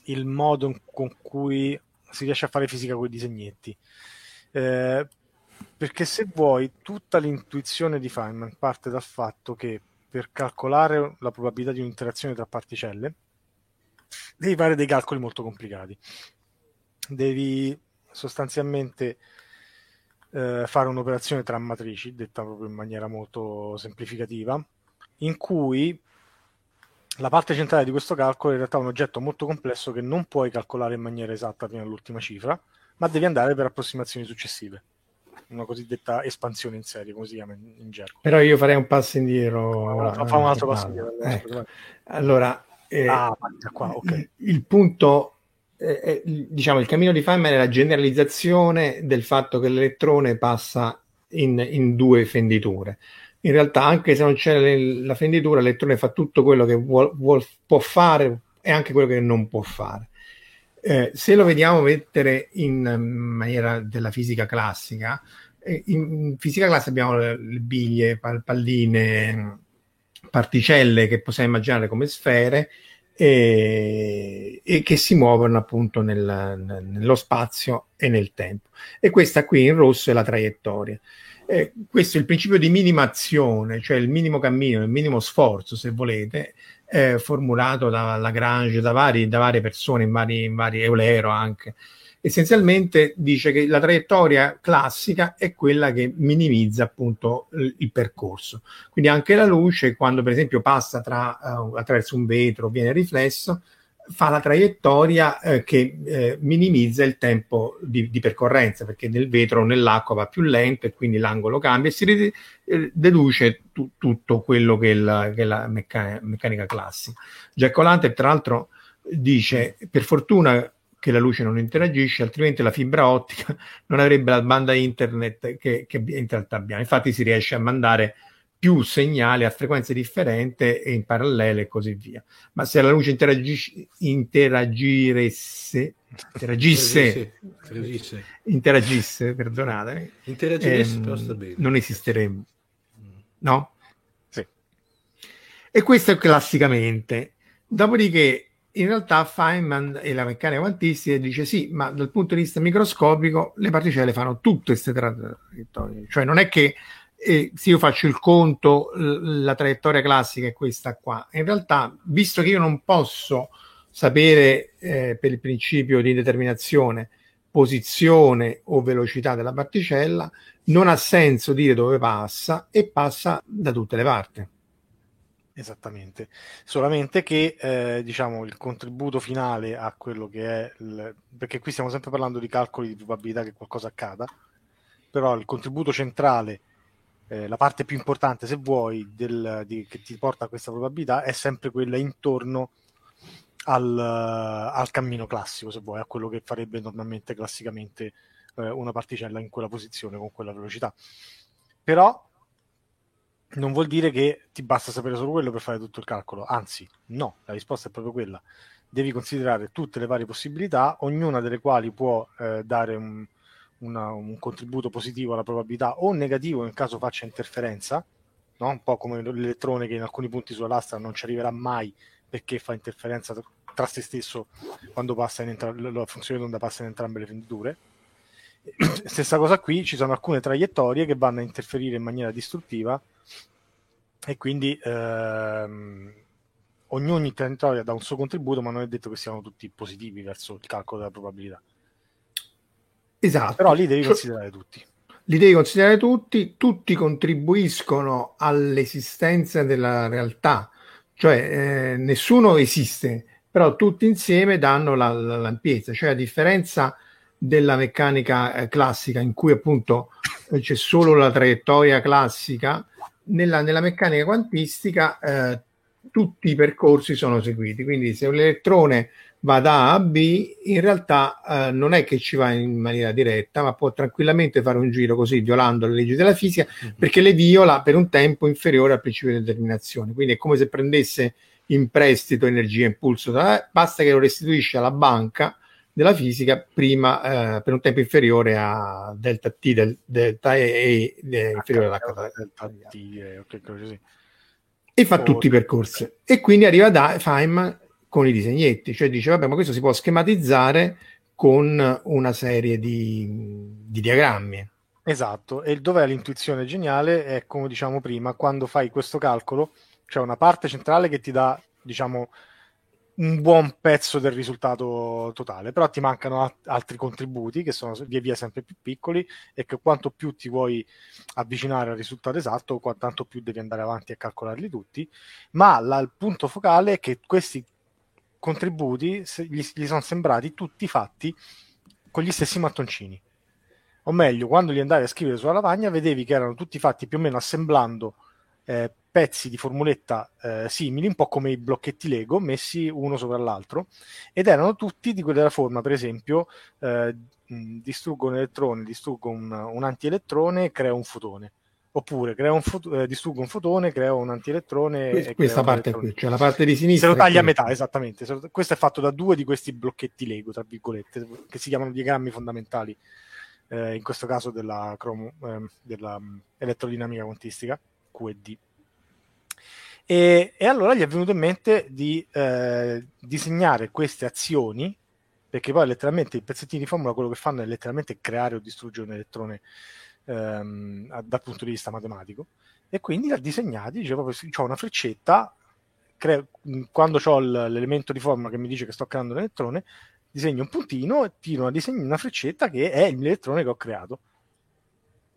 il modo con cui si riesce a fare fisica con i disegnetti. Eh, perché se vuoi tutta l'intuizione di Feynman parte dal fatto che per calcolare la probabilità di un'interazione tra particelle devi fare dei calcoli molto complicati. Devi sostanzialmente eh, fare un'operazione tra matrici, detta proprio in maniera molto semplificativa, in cui la parte centrale di questo calcolo è in realtà un oggetto molto complesso che non puoi calcolare in maniera esatta fino all'ultima cifra, ma devi andare per approssimazioni successive. Una cosiddetta espansione in serie, come si chiama in, in gergo. Però io farei un passo indietro. Allora, facciamo un altro passo indietro. Eh. Allora, eh, ah, qua, okay. il, il, punto, eh, è, diciamo, il cammino di Feynman è la generalizzazione del fatto che l'elettrone passa in, in due fenditure. In realtà, anche se non c'è le, la fenditura, l'elettrone fa tutto quello che vuol, vuol, può fare e anche quello che non può fare. Eh, se lo vediamo mettere in maniera della fisica classica, eh, in fisica classica abbiamo le, le biglie, palline, particelle che possiamo immaginare come sfere e, e che si muovono appunto nel, nello spazio e nel tempo. E questa qui in rosso è la traiettoria. Eh, questo è il principio di minimazione, cioè il minimo cammino, il minimo sforzo, se volete, eh, formulato da Lagrange, da, vari, da varie persone, in vari, in vari Eulero anche. Essenzialmente dice che la traiettoria classica è quella che minimizza appunto il, il percorso. Quindi anche la luce, quando per esempio passa tra, uh, attraverso un vetro, viene riflesso, fa la traiettoria eh, che eh, minimizza il tempo di, di, percorrenza, perché nel vetro o nell'acqua va più lento e quindi l'angolo cambia e si rid- eh, deduce tu- tutto quello che è la, che è la meccanica, meccanica classica. Giacomo Lanter, tra l'altro, dice, per fortuna che la luce non interagisce, altrimenti la fibra ottica non avrebbe la banda internet che, che in realtà abbiamo. Infatti si riesce a mandare più segnali a frequenze differenti e in parallelo e così via. Ma se la luce interagisce, interagiresse, interagisse, interagisse, interagisse perdonate, ehm, non esisterebbe. No? Sì. E questo è classicamente. Dopodiché in realtà Feynman e la meccanica quantistica dice sì, ma dal punto di vista microscopico le particelle fanno tutte queste traiettorie, cioè non è che eh, se io faccio il conto, la traiettoria classica è questa qua. In realtà, visto che io non posso sapere eh, per il principio di determinazione posizione o velocità della particella, non ha senso dire dove passa e passa da tutte le parti. Esattamente, solamente che eh, diciamo il contributo finale a quello che è, il, perché qui stiamo sempre parlando di calcoli di probabilità che qualcosa accada, però il contributo centrale eh, la parte più importante, se vuoi, del, di, che ti porta a questa probabilità è sempre quella intorno al, al, cammino classico, se vuoi, a quello che farebbe normalmente, classicamente, eh, una particella in quella posizione con quella velocità. Però non vuol dire che ti basta sapere solo quello per fare tutto il calcolo, anzi, no, la risposta è proprio quella. Devi considerare tutte le varie possibilità, ognuna delle quali può eh, dare un, una, un contributo positivo alla probabilità o negativo nel caso faccia interferenza, no? un po' come l'elettrone che in alcuni punti sulla lastra non ci arriverà mai perché fa interferenza tra se stesso quando passa in entra- la funzione d'onda passa in entrambe le fenditure. Stessa cosa qui, ci sono alcune traiettorie che vanno a interferire in maniera distruttiva e quindi ehm, ogni traiettoria dà un suo contributo, ma non è detto che siano tutti positivi verso il calcolo della probabilità. Esatto. Però li devi cioè, considerare tutti. Li devi considerare tutti, tutti contribuiscono all'esistenza della realtà, cioè eh, nessuno esiste, però tutti insieme danno la, la, l'ampiezza, cioè a differenza della meccanica eh, classica in cui appunto eh, c'è solo la traiettoria classica, nella, nella meccanica quantistica eh, tutti i percorsi sono seguiti, quindi se un elettrone va da A a B, in realtà eh, non è che ci va in maniera diretta, ma può tranquillamente fare un giro così, violando le leggi della fisica, mm-hmm. perché le viola per un tempo inferiore al principio di determinazione. Quindi è come se prendesse in prestito energia e impulso, basta che lo restituisce alla banca della fisica prima eh, per un tempo inferiore a delta t del, delta e, e inferiore alla delta t eh, okay, così. e fa oh, tutti i percorsi e quindi arriva da Feynman con i disegnetti, cioè dice vabbè ma questo si può schematizzare con una serie di, di diagrammi. Esatto, e dov'è l'intuizione geniale? È come diciamo prima, quando fai questo calcolo c'è una parte centrale che ti dà, diciamo, un buon pezzo del risultato totale, però ti mancano a- altri contributi che sono via via sempre più piccoli e che quanto più ti vuoi avvicinare al risultato esatto, quanto più devi andare avanti a calcolarli tutti, ma la, il punto focale è che questi contributi gli, gli sono sembrati tutti fatti con gli stessi mattoncini. O meglio, quando li andavi a scrivere sulla lavagna, vedevi che erano tutti fatti più o meno assemblando eh, pezzi di formuletta eh, simili, un po' come i blocchetti Lego, messi uno sopra l'altro, ed erano tutti di quella forma, per esempio, eh, distruggo un elettrone, distruggo un, un antielettrone, creo un fotone oppure creo un fot- eh, distruggo un fotone, creo un antielettrone. Questa, questa parte qui, cioè la parte di sinistra. Se lo taglia a metà, esattamente. Questo è fatto da due di questi blocchetti Lego, tra virgolette, che si chiamano diagrammi fondamentali, eh, in questo caso della, cromo, eh, della elettrodinamica quantistica, QED. E, e, allora gli è venuto in mente di eh, disegnare queste azioni, perché poi letteralmente i pezzettini di formula quello che fanno è letteralmente creare o distruggere un elettrone ehm, dal punto di vista matematico e quindi l'ha disegnati, dice proprio ho una freccetta, creo, quando ho l'elemento di formula che mi dice che sto creando un elettrone, disegno un puntino e tiro una, disegno, una freccetta che è l'elettrone che ho creato.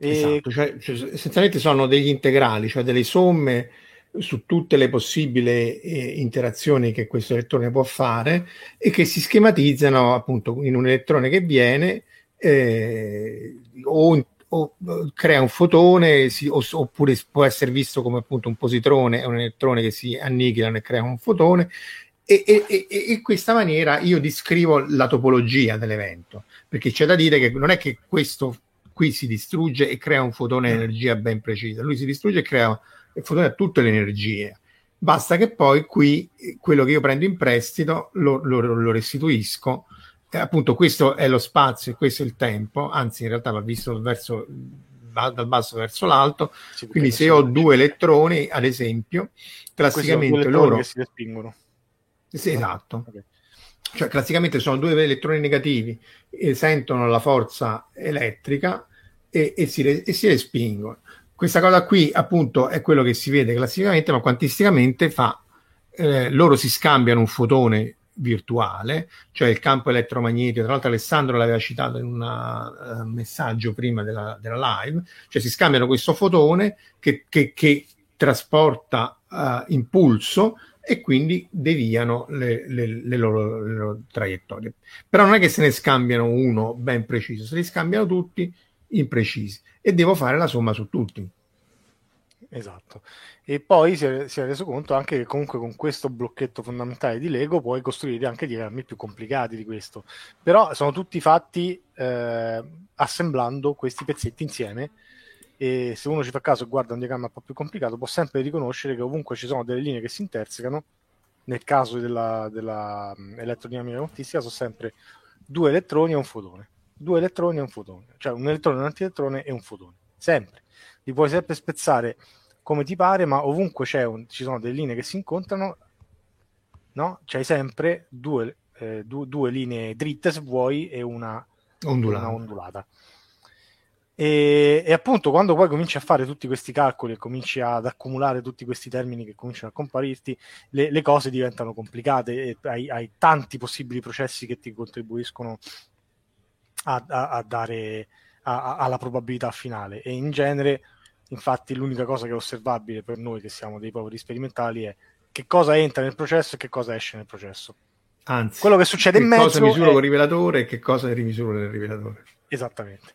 Esatto, cioè, cioè, essenzialmente sono degli integrali, cioè delle somme su tutte le possibili eh, interazioni che questo elettrone può fare e che si schematizzano appunto in un elettrone che viene eh, o o crea un fotone si, o, oppure può essere visto come appunto un positrone e un elettrone che si annichilano e crea un fotone e, e, e, in questa maniera io descrivo la topologia dell'evento perché c'è da dire che non è che questo qui si distrugge e crea un fotone di energia ben precisa lui si distrugge e crea il fotone a tutte le energie basta che poi qui quello che io prendo in prestito lo, lo, lo restituisco eh, appunto questo è lo spazio e questo è il tempo, anzi in realtà va visto verso, va dal basso verso l'alto, sì, quindi se ho due elettroni, ad esempio, classicamente loro... Si respingono. Sì, esatto. Okay. Cioè, classicamente sono due elettroni negativi e sentono la forza elettrica e, e, si, e si respingono. Questa cosa qui, appunto, è quello che si vede classicamente, ma quantisticamente fa... Eh, loro si scambiano un fotone virtuale, cioè il campo elettromagnetico. Tra l'altro, Alessandro l'aveva citato in un uh, messaggio prima della, della, live, cioè si scambiano questo fotone che, che, che trasporta uh, impulso e quindi deviano le, le, le, loro, le, loro, traiettorie. Però non è che se ne scambiano uno ben preciso, se li scambiano tutti imprecisi e devo fare la somma su tutti. Esatto. E poi si è, si è, reso conto anche che comunque con questo blocchetto fondamentale di Lego puoi costruire anche diagrammi più complicati di questo. Però sono tutti fatti eh, assemblando questi pezzetti insieme e se uno ci fa caso e guarda un diagramma un po' più complicato può sempre riconoscere che ovunque ci sono delle linee che si intersecano, nel caso della, della quantistica sono sempre due elettroni e un fotone. Due elettroni e un fotone, cioè un elettrone, un antielettrone e un fotone. Sempre. Li puoi sempre spezzare come ti pare, ma ovunque un, ci sono delle linee che si incontrano, no? c'hai sempre due, eh, due, due, linee dritte se vuoi e una ondulata. Una ondulata. E, e, appunto quando poi cominci a fare tutti questi calcoli e cominci ad accumulare tutti questi termini che cominciano a comparirti, le, le cose diventano complicate e hai, hai, tanti possibili processi che ti contribuiscono a, a, a dare alla probabilità finale e in genere Infatti l'unica cosa che è osservabile per noi che siamo dei poveri sperimentali è che cosa entra nel processo e che cosa esce nel processo. Anzi, quello che succede in mezzo cosa misuro è... col rivelatore e che cosa rimisuro nel rivelatore. Esattamente.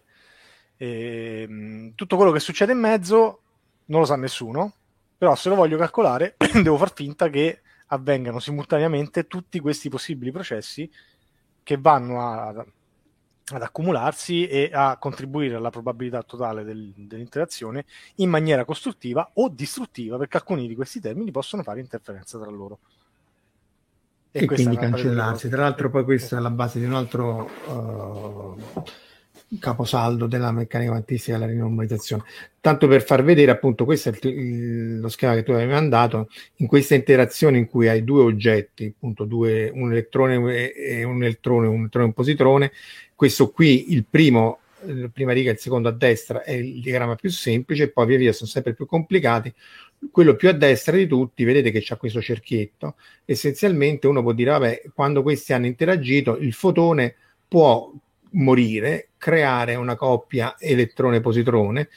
E, ehm, tutto quello che succede in mezzo non lo sa nessuno, però se lo voglio calcolare devo far finta che avvengano simultaneamente tutti questi possibili processi che vanno a, ad accumularsi e a contribuire alla probabilità totale del, dell'interazione in maniera costruttiva o distruttiva, perché alcuni di questi termini possono fare interferenza tra loro. E, e quindi cancellarsi. Tra l'altro, poi questa è la base di un altro uh, caposaldo della meccanica quantistica della rinormalizzazione. Tanto per far vedere, appunto, questo è il, lo schema che tu avevi mandato, in questa interazione in cui hai due oggetti, appunto due, un elettrone e un elettrone, un elettrone e un positrone, questo qui, il primo, la prima riga e il secondo a destra è il diagramma più semplice, poi via via sono sempre più complicati. Quello più a destra di tutti, vedete che c'è questo cerchietto. Essenzialmente uno può dire, vabbè, quando questi hanno interagito, il fotone può morire, creare una coppia elettrone-positrone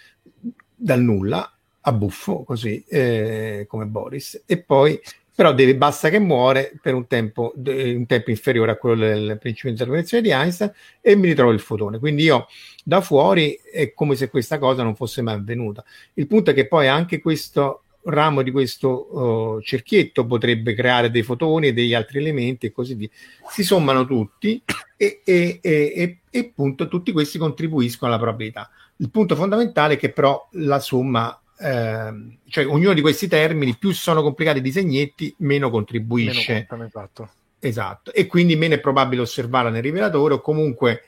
dal nulla a buffo, così eh, come Boris, e poi però deve, basta che muore per un tempo, un tempo inferiore a quello del principio di interpretazione di Einstein e mi ritrovo il fotone. Quindi io da fuori è come se questa cosa non fosse mai avvenuta. Il punto è che poi anche questo ramo di questo uh, cerchietto potrebbe creare dei fotoni e degli altri elementi e così via. Si sommano tutti e, e, e, e appunto tutti questi contribuiscono alla probabilità. Il punto fondamentale è che però la somma, eh, cioè ognuno di questi termini, più sono complicati i disegnetti, meno contribuisce. Meno contano, esatto. esatto. E quindi meno è probabile osservarla nel rivelatore o comunque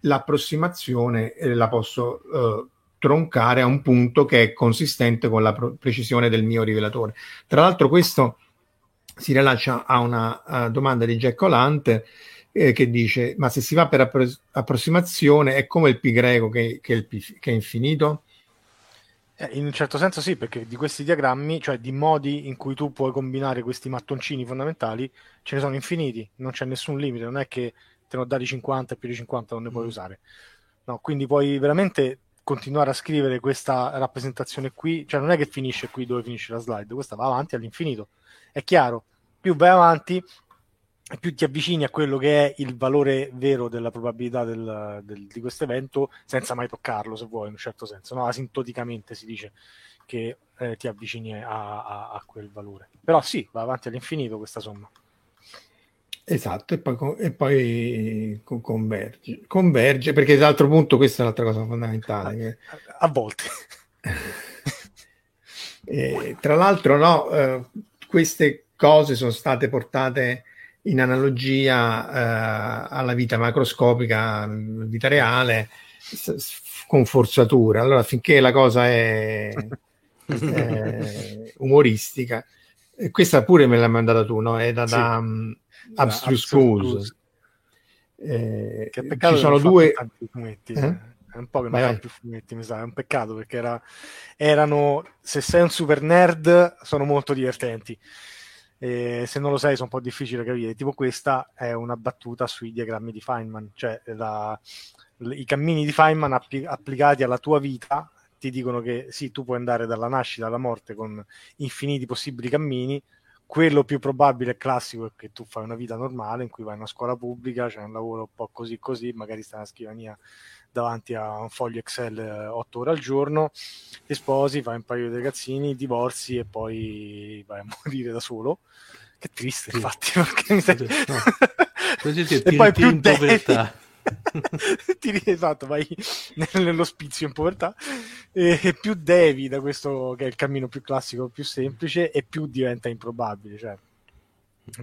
l'approssimazione eh, la posso eh, troncare a un punto che è consistente con la pro- precisione del mio rivelatore. Tra l'altro questo si rilascia a una uh, domanda di Jack O'Lantern eh, che dice ma se si va per appro- approssimazione è come il pi greco che, che, il pi, che è infinito? Eh, in un certo senso sì, perché di questi diagrammi, cioè di modi in cui tu puoi combinare questi mattoncini fondamentali, ce ne sono infiniti, non c'è nessun limite, non è che te ne ho dati 50 e più di 50 non ne puoi mm. usare. No, quindi puoi veramente continuare a scrivere questa rappresentazione qui, cioè non è che finisce qui dove finisce la slide, questa va avanti all'infinito. È chiaro, più vai avanti, più ti avvicini a quello che è il valore vero della probabilità del, del, di questo evento senza mai toccarlo, se vuoi, in un certo senso. No? Asintoticamente si dice che eh, ti avvicini a, a, a, quel valore. Però sì, va avanti all'infinito questa somma. Esatto, e poi, e poi converge. converge, perché l'altro punto, questa è l'altra cosa fondamentale. A, che... a volte. e, tra l'altro, no, eh, queste cose sono state portate in analogia eh, alla vita macroscopica, vita reale, con forzatura. Allora, finché la cosa è, è umoristica, e questa pure me l'hai mandata tu, no? È da, sì. da um, Abstruse Schools. Eh, che peccato ci sono due fumetti. Eh? È un po' che non vai, più fumetti, mi sa, è un peccato perché era, erano, se sei un super nerd, sono molto divertenti. E se non lo sai, sono un po' difficile capire. Tipo, questa è una battuta sui diagrammi di Feynman, cioè la, i cammini di Feynman appli- applicati alla tua vita ti dicono che sì, tu puoi andare dalla nascita alla morte con infiniti possibili cammini. Quello più probabile e classico è che tu fai una vita normale in cui vai in una scuola pubblica, c'è un lavoro un po' così così, magari stai a una scrivania davanti a un foglio Excel eh, otto ore al giorno, ti sposi, fai un paio di ragazzini, divorzi e poi vai a morire da solo. Che triste, sì. infatti, perché mi sei... no. e poi più in povertà. Ti, esatto, vai nell'ospizio in povertà. E, più devi da questo che è il cammino più classico, più semplice e più diventa improbabile, cioè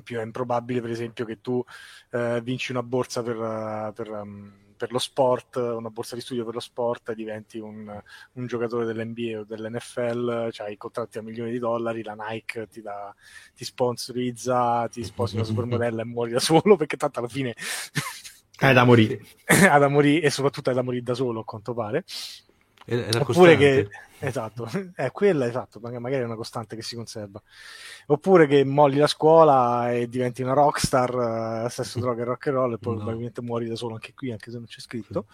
più è improbabile per esempio che tu eh, vinci una borsa per, per um, per lo sport, una borsa di studio per lo sport, diventi un, un giocatore dell'NBA o dell'NFL, cioè hai contratti a milioni di dollari, la Nike ti, dà, ti sponsorizza, ti sposi una supermodella e muori da solo perché tanto alla fine... Hai da morire. hai da morire e soprattutto hai da morire da solo, a quanto pare. È, è Oppure che esatto, è quella esatto, magari è una costante che si conserva. Oppure che molli la scuola e diventi una rockstar, uh, sesso, droga e rock and roll, e poi no. probabilmente muori da solo anche qui, anche se non c'è scritto.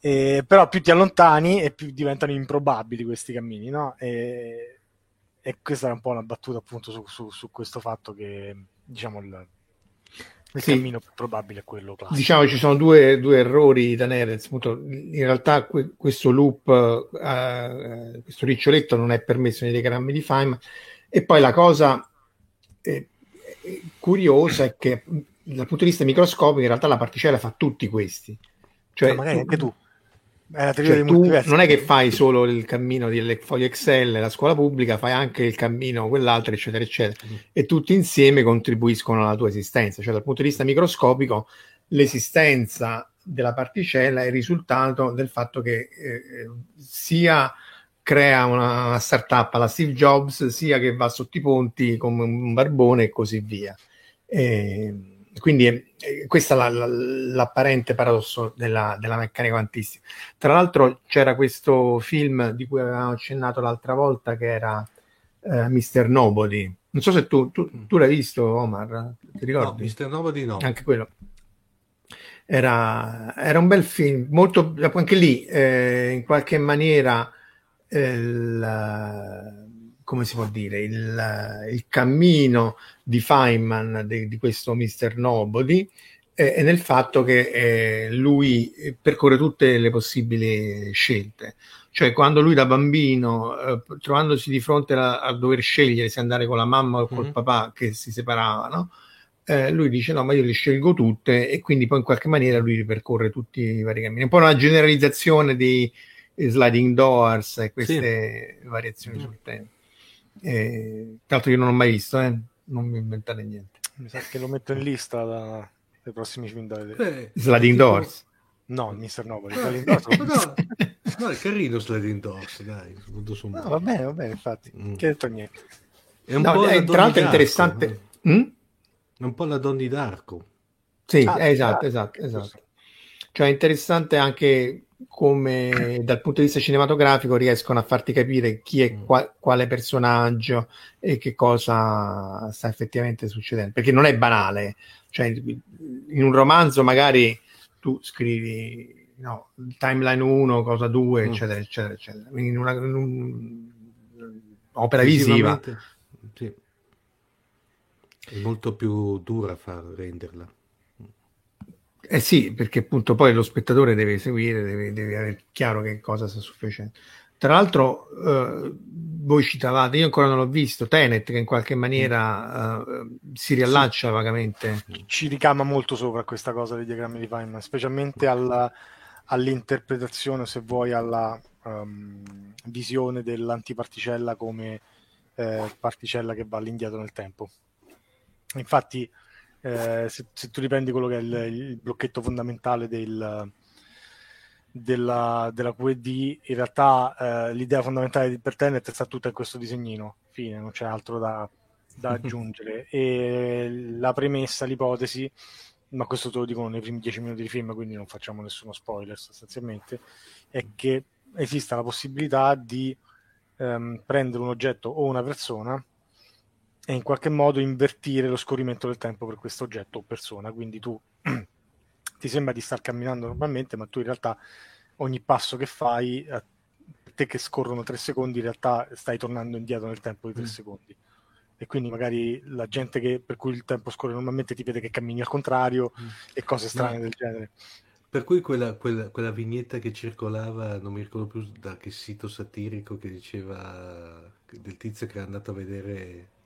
E, però più ti allontani e più diventano improbabili questi cammini, no? E, e questa è un po' una battuta appunto su, su, su questo fatto che diciamo il, il sì. cammino più probabile è quello classico. Diciamo ci sono due, due errori da. Appunto, in realtà que- questo loop, uh, questo riccioletto non è permesso nei diagrammi di Feynman. E poi la cosa eh, curiosa è che dal punto di vista microscopico in realtà la particella fa tutti questi. Cioè, ah, magari anche tu. Cioè, non è che fai solo il cammino delle foglie Excel, la scuola pubblica, fai anche il cammino quell'altro, eccetera, eccetera. Mm. E tutti insieme contribuiscono alla tua esistenza. Cioè, dal punto di vista microscopico, l'esistenza della particella è il risultato del fatto che eh, sia crea una, una startup alla Steve Jobs, sia che va sotto i ponti come un barbone e così via. E, quindi eh, questo è la, la, l'apparente paradosso della, della, meccanica quantistica. Tra l'altro c'era questo film di cui avevamo accennato l'altra volta che era eh, Mr. Nobody. Non so se tu, tu, tu, l'hai visto, Omar, ti ricordi? No, Mr. Nobody no. Anche quello. Era, era un bel film, molto, anche lì eh, in qualche maniera il, come si può dire, il, il cammino di Feynman, di, di questo Mr. Nobody, eh, è nel fatto che eh, lui percorre tutte le possibili scelte. Cioè, quando lui da bambino, eh, trovandosi di fronte a, a, dover scegliere se andare con la mamma o col mm-hmm. papà che si separavano, eh, lui dice no, ma io le scelgo tutte e quindi poi in qualche maniera lui ripercorre tutti i vari cammini. Un po' una generalizzazione di sliding doors e queste sì. variazioni mm. sul tempo. Eh, tra l'altro io non ho mai visto, eh? non mi inventate niente. Mi sa che lo metto in lista da, dai prossimi film da vedere. Eh, sliding Doors? No, Mr. Nobody. Eh, Doors. no, no, è carino Sliding Doors, dai. No, va bene, va bene, infatti. Mm. Che detto niente. È un no, po' è, tra l'altro è interessante... Mm? È un po' la Donny d'Arco. Sì, ah, esatto, ah, esatto, esatto. Cioè è interessante anche come dal punto di vista cinematografico riescono a farti capire chi è mm. qua, quale personaggio e che cosa sta effettivamente succedendo. Perché non è banale. Cioè, in un romanzo magari tu scrivi no, timeline 1, cosa 2, mm. eccetera, eccetera, eccetera. In una, in un'opera visiva. Sì è molto più dura far renderla. Eh sì, perché appunto poi lo spettatore deve seguire, deve, deve avere chiaro che cosa sta succedendo. Tra l'altro, eh, voi citavate, io ancora non l'ho visto, Tenet, che in qualche maniera eh, si riallaccia sì. vagamente. Ci ricama molto sopra questa cosa dei diagrammi di Feynman, specialmente alla, all'interpretazione, se vuoi, alla um, visione dell'antiparticella come eh, particella che va all'indietro nel tempo. Infatti, eh, se, se, tu riprendi quello che è il, il blocchetto fondamentale del, della, della QED, in realtà eh, l'idea fondamentale per Tenet sta tutta in questo disegnino, fine, non c'è altro da, da aggiungere. e la premessa, l'ipotesi, ma questo te lo dicono nei primi dieci minuti di film, quindi non facciamo nessuno spoiler sostanzialmente, è che esista la possibilità di ehm, prendere un oggetto o una persona e in qualche modo invertire lo scorrimento del tempo per questo oggetto o persona. Quindi tu ti sembra di star camminando normalmente, ma tu in realtà ogni passo che fai, a te che scorrono tre secondi, in realtà stai tornando indietro nel tempo di tre mm. secondi. E quindi magari la gente che, per cui il tempo scorre normalmente ti vede che cammini al contrario mm. e cose strane no. del genere. Per cui quella, quella, quella, vignetta che circolava, non mi ricordo più da che sito satirico, che diceva del tizio che è andato a vedere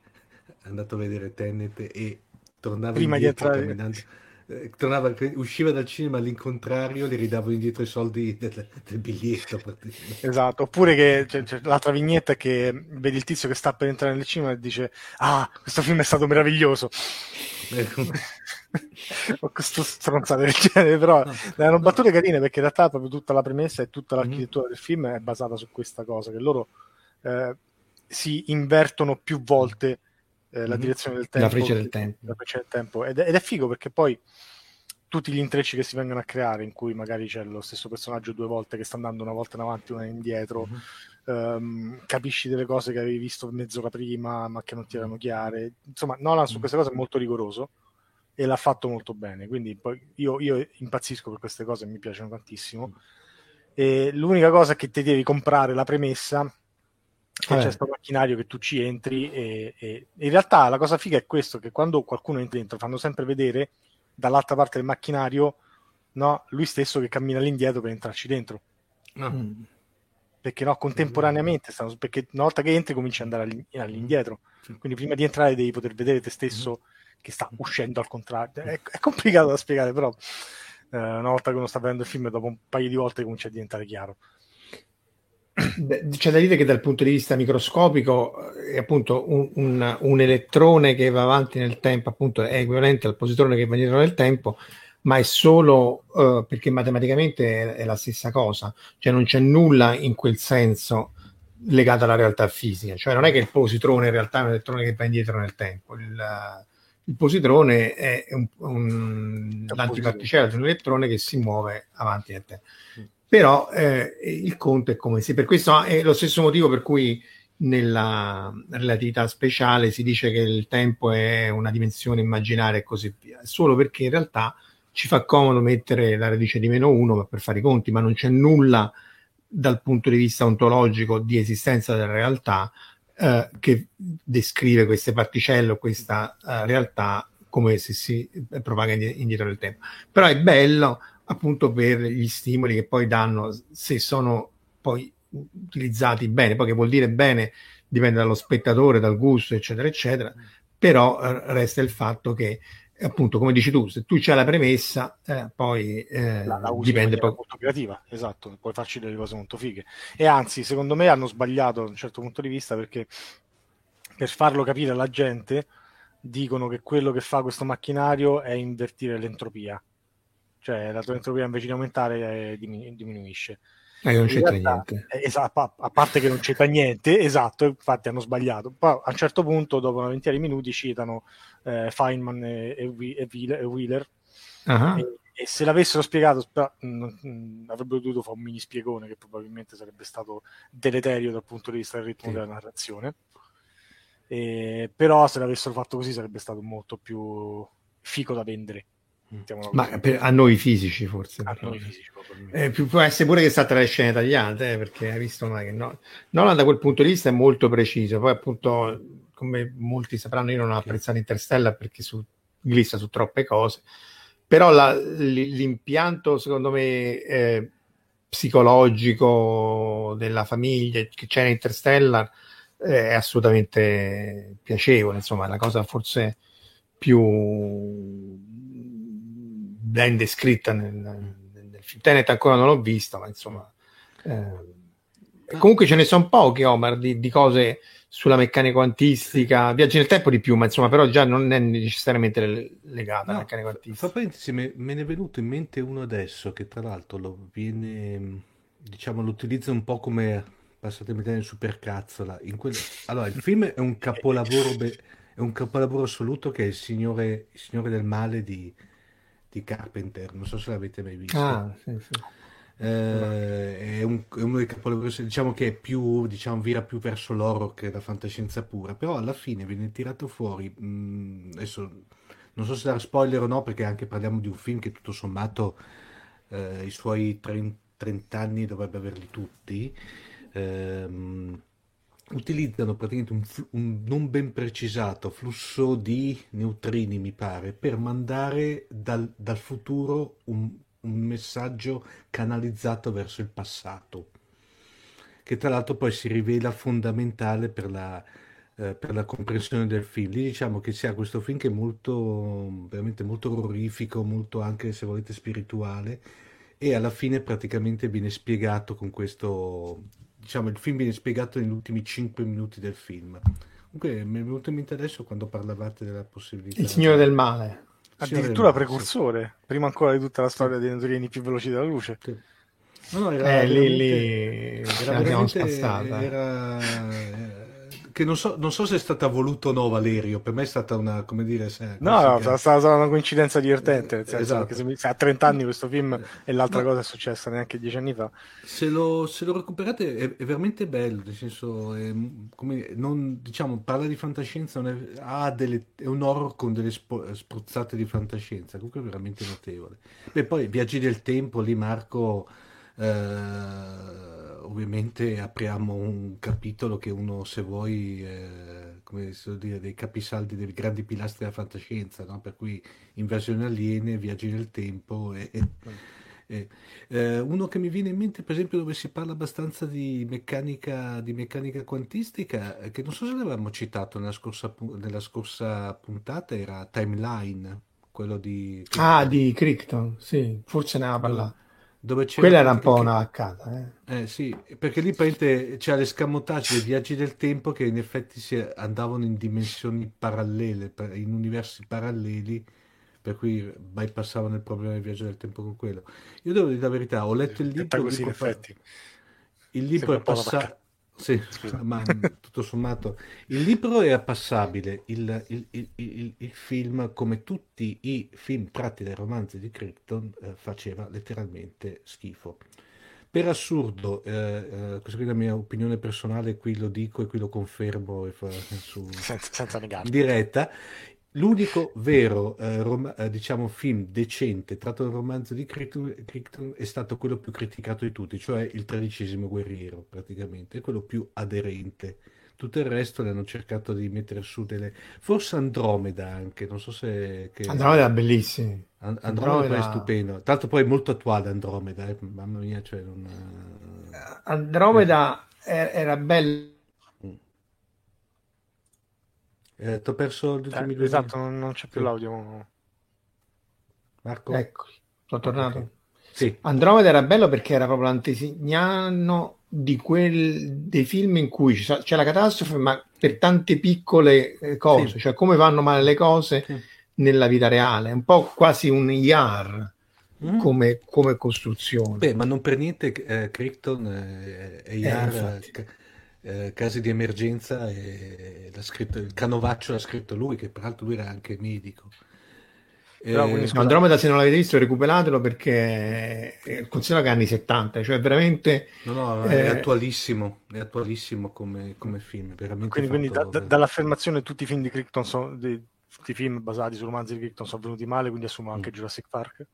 è andato a vedere Tenet e tornava Prima indietro di entrare... Eh, tornava, usciva dal cinema all'incontrario, gli ridavano indietro i soldi del, del biglietto. Esatto, oppure che c'è, c'è l'altra vignetta che vedi il tizio che sta per entrare nel cinema e dice ah, questo film è stato meraviglioso. Ecco. Ho questo stronzato del genere, però no, erano battute carine perché in realtà proprio tutta la premessa e tutta l'architettura mm-hmm. del film è basata su questa cosa, che loro eh, si invertono più volte eh, la mhm. direzione del tempo. La freccia del tempo. La freccia del tempo. Ed, è, ed, è, figo perché poi tutti gli intrecci che si vengono a creare, in cui magari c'è lo stesso personaggio due volte che sta andando una volta in avanti, una indietro, mm-hmm. um, capisci delle cose che avevi visto mezz'ora prima ma che non ti erano chiare. Insomma, Nolan su mhm. queste cose è molto rigoroso e l'ha fatto molto bene. Quindi poi io, io impazzisco per queste cose, mi piacciono tantissimo. E l'unica cosa è che ti devi comprare la premessa che eh. c'è questo macchinario che tu ci entri e, e, in realtà la cosa figa è questo che quando qualcuno entra dentro fanno sempre vedere dall'altra parte del macchinario no, lui stesso che cammina all'indietro per entrarci dentro. Mm. perché no, contemporaneamente stanno, perché una volta che entri cominci ad andare all'indietro. Quindi prima di entrare devi poter vedere te stesso che sta uscendo al contrario. È, è complicato da spiegare però eh, una volta che uno sta vedendo il film dopo un paio di volte comincia a diventare chiaro c'è da dire che dal punto di vista microscopico è appunto un, un, un, elettrone che va avanti nel tempo appunto è equivalente al positrone che va indietro nel tempo ma è solo uh, perché matematicamente è, è, la stessa cosa. Cioè non c'è nulla in quel senso legato alla realtà fisica. Cioè non è che il positrone in realtà è un elettrone che va indietro nel tempo. Il, il positrone è un, un, l'antiparticella di un elettrone che si muove avanti nel tempo però eh, il conto è come se per questo è lo stesso motivo per cui nella relatività speciale si dice che il tempo è una dimensione immaginaria e così via, solo perché in realtà ci fa comodo mettere la radice di meno 1 per fare i conti, ma non c'è nulla dal punto di vista ontologico di esistenza della realtà eh, che descrive queste particelle o questa uh, realtà come se si propaga indietro nel tempo. Però è bello appunto per gli stimoli che poi danno, se sono poi utilizzati bene, poi che vuol dire bene dipende dallo spettatore, dal gusto, eccetera, eccetera, però eh, resta il fatto che appunto come dici tu se tu c'hai la premessa eh, poi eh, la, la dipende poi molto creativa esatto puoi farci delle cose molto fighe. E anzi secondo me hanno sbagliato da un certo punto di vista perché per farlo capire alla gente dicono che quello che fa questo macchinario è invertire l'entropia cioè la tua entropia invece di aumentare eh, diminuisce eh, non c'entra realtà, niente. Esatto, a parte che non c'entra niente, esatto, infatti hanno sbagliato. Poi a un certo punto, dopo una ventina di minuti, citano eh, Feynman e, e, e Wheeler. Uh-huh. E, e, se l'avessero spiegato, mh, mh, avrebbero dovuto fare un mini spiegone che probabilmente sarebbe stato deleterio dal punto di vista del ritmo sì. della narrazione. E, però se l'avessero fatto così sarebbe stato molto più fico da vendere. Ma per, a noi fisici forse. A noi fisici, eh, può essere pure che sta tra le scene tagliate, eh, perché hai visto mai che no. Nolan da quel punto di vista è molto preciso. Poi appunto, come molti sapranno, io non ho apprezzato Interstellar perché su, glissa su troppe cose. Però la, l'impianto, secondo me, eh, psicologico della famiglia che c'è in Interstellar eh, è assolutamente piacevole. Insomma, è la cosa forse più ben descritta nel, nel film. Tenet ancora non l'ho visto, ma insomma... Eh, comunque ce ne sono poche, Omar, di, di, cose sulla meccanica quantistica, viaggi nel tempo di più, ma insomma, però già non è necessariamente legata no, alla meccanica quantistica. Parentesi, me, me, ne è venuto in mente uno adesso che tra l'altro lo viene, diciamo, lo utilizza un po' come, passatemi termine, supercazzola. In quel... Allora, il film è un capolavoro, be... è un capolavoro assoluto che è il Signore, il Signore del Male di di Carpenter, non so se l'avete mai visto. Ah, sì, sì. Eh, è, un, è, uno dei capolavori, diciamo che è più, diciamo, vira più verso l'oro che la fantascienza pura, però alla fine viene tirato fuori, mh, mm, adesso non so se dare spoiler o no, perché anche parliamo di un film che tutto sommato eh, i suoi 30, 30, anni dovrebbe averli tutti. Ehm, utilizzano praticamente un, un, non ben precisato flusso di neutrini, mi pare, per mandare dal, dal futuro un, un, messaggio canalizzato verso il passato, che tra l'altro poi si rivela fondamentale per la, eh, per la comprensione del film. Lì diciamo che si ha questo film che è molto, veramente molto orrorifico, molto anche, se volete, spirituale, e alla fine praticamente viene spiegato con questo diciamo, il film viene spiegato negli ultimi 5 minuti del film. Comunque mi è venuto in mente adesso quando parlavate della possibilità. Il Signore del Male. Addirittura del precursore, sì. prima ancora di tutta la storia dei naturini più veloci della luce. Sì. No, no, era eh, lì, lì era veramente, era, che non so, non so, se è stata voluto o no Valerio, per me è stata una, come dire... Se, no, no, è stata una coincidenza divertente, nel senso esatto. che se, ha 30 anni questo film e l'altra no. cosa è successa neanche 10 anni fa. Se lo, se lo recuperate è, è, veramente bello, nel senso, è, come, non, diciamo, parla di fantascienza, è, ha delle, è un horror con delle spo, spruzzate di fantascienza, comunque è veramente notevole. E poi Viaggi del Tempo, lì Marco... Eh, ovviamente apriamo un capitolo che uno, se vuoi, eh, come si dire, dei capisaldi, dei grandi pilastri della fantascienza, no? per cui invasione aliene, viaggi nel tempo. E, e, eh, uno che mi viene in mente, per esempio, dove si parla abbastanza di meccanica, di meccanica quantistica, che non so se l'avevamo citato nella scorsa, nella scorsa puntata, era Timeline, quello di... Ah, di Crichton, sì, forse ne aveva parlato. Dove c'era Quella era un po' una vaccata. Eh. eh sì, perché lì c'era l'escamotage dei viaggi del tempo che in effetti si andavano in dimensioni parallele, in universi paralleli, per cui bypassavano il problema del viaggio del tempo con quello. Io devo dire la verità, ho letto il libro... Così, in effetti. Il libro è passato... Sì, ma tutto sommato il libro era passabile, il, il, il, il, film, come tutti i film tratti dai romanzi di Crichton, eh, faceva letteralmente schifo. Per assurdo, eh, eh, questa è la mia opinione personale, qui lo dico e qui lo confermo fa, su, senza, senza negare. diretta, L'unico vero eh, rom- eh, diciamo, film decente tratto dal romanzo di Crichton, è stato quello più criticato di tutti, cioè il tredicesimo guerriero, praticamente, quello più aderente. tutto il resto le hanno cercato di mettere su delle... Forse Andromeda anche, non so se... Che... Andromeda è bellissimo. And- Andromeda, Andromeda... è stupendo. L'altro poi è molto attuale Andromeda, eh? mamma mia, cioè non... Andromeda eh. era bella. Eh, ti ho perso gli ultimi eh, Esatto, non, non, c'è più l'audio. Marco? Eccoli, sono tornato. Okay. Sì. Andromeda era bello perché era proprio l'antesignano di quel, dei film in cui c'è la catastrofe, ma per tante piccole eh, cose, sì. cioè come vanno male le cose sì. nella vita reale, un po' quasi un IAR mm. come, come, costruzione. Beh, ma non per niente eh, Krypton eh, è IAR, eh, casi di emergenza, e scritto, il canovaccio l'ha scritto lui, che peraltro lui era anche medico. Però, eh, Andromeda se non l'avete visto recuperatelo perché considero che anni 70 cioè veramente no no è eh, attualissimo è attualissimo come, come film veramente quindi, quindi da, da, dall'affermazione tutti i film di Crichton sono di, tutti i film basati su romanzi di Crichton sono venuti male quindi assumo anche mm. Jurassic Park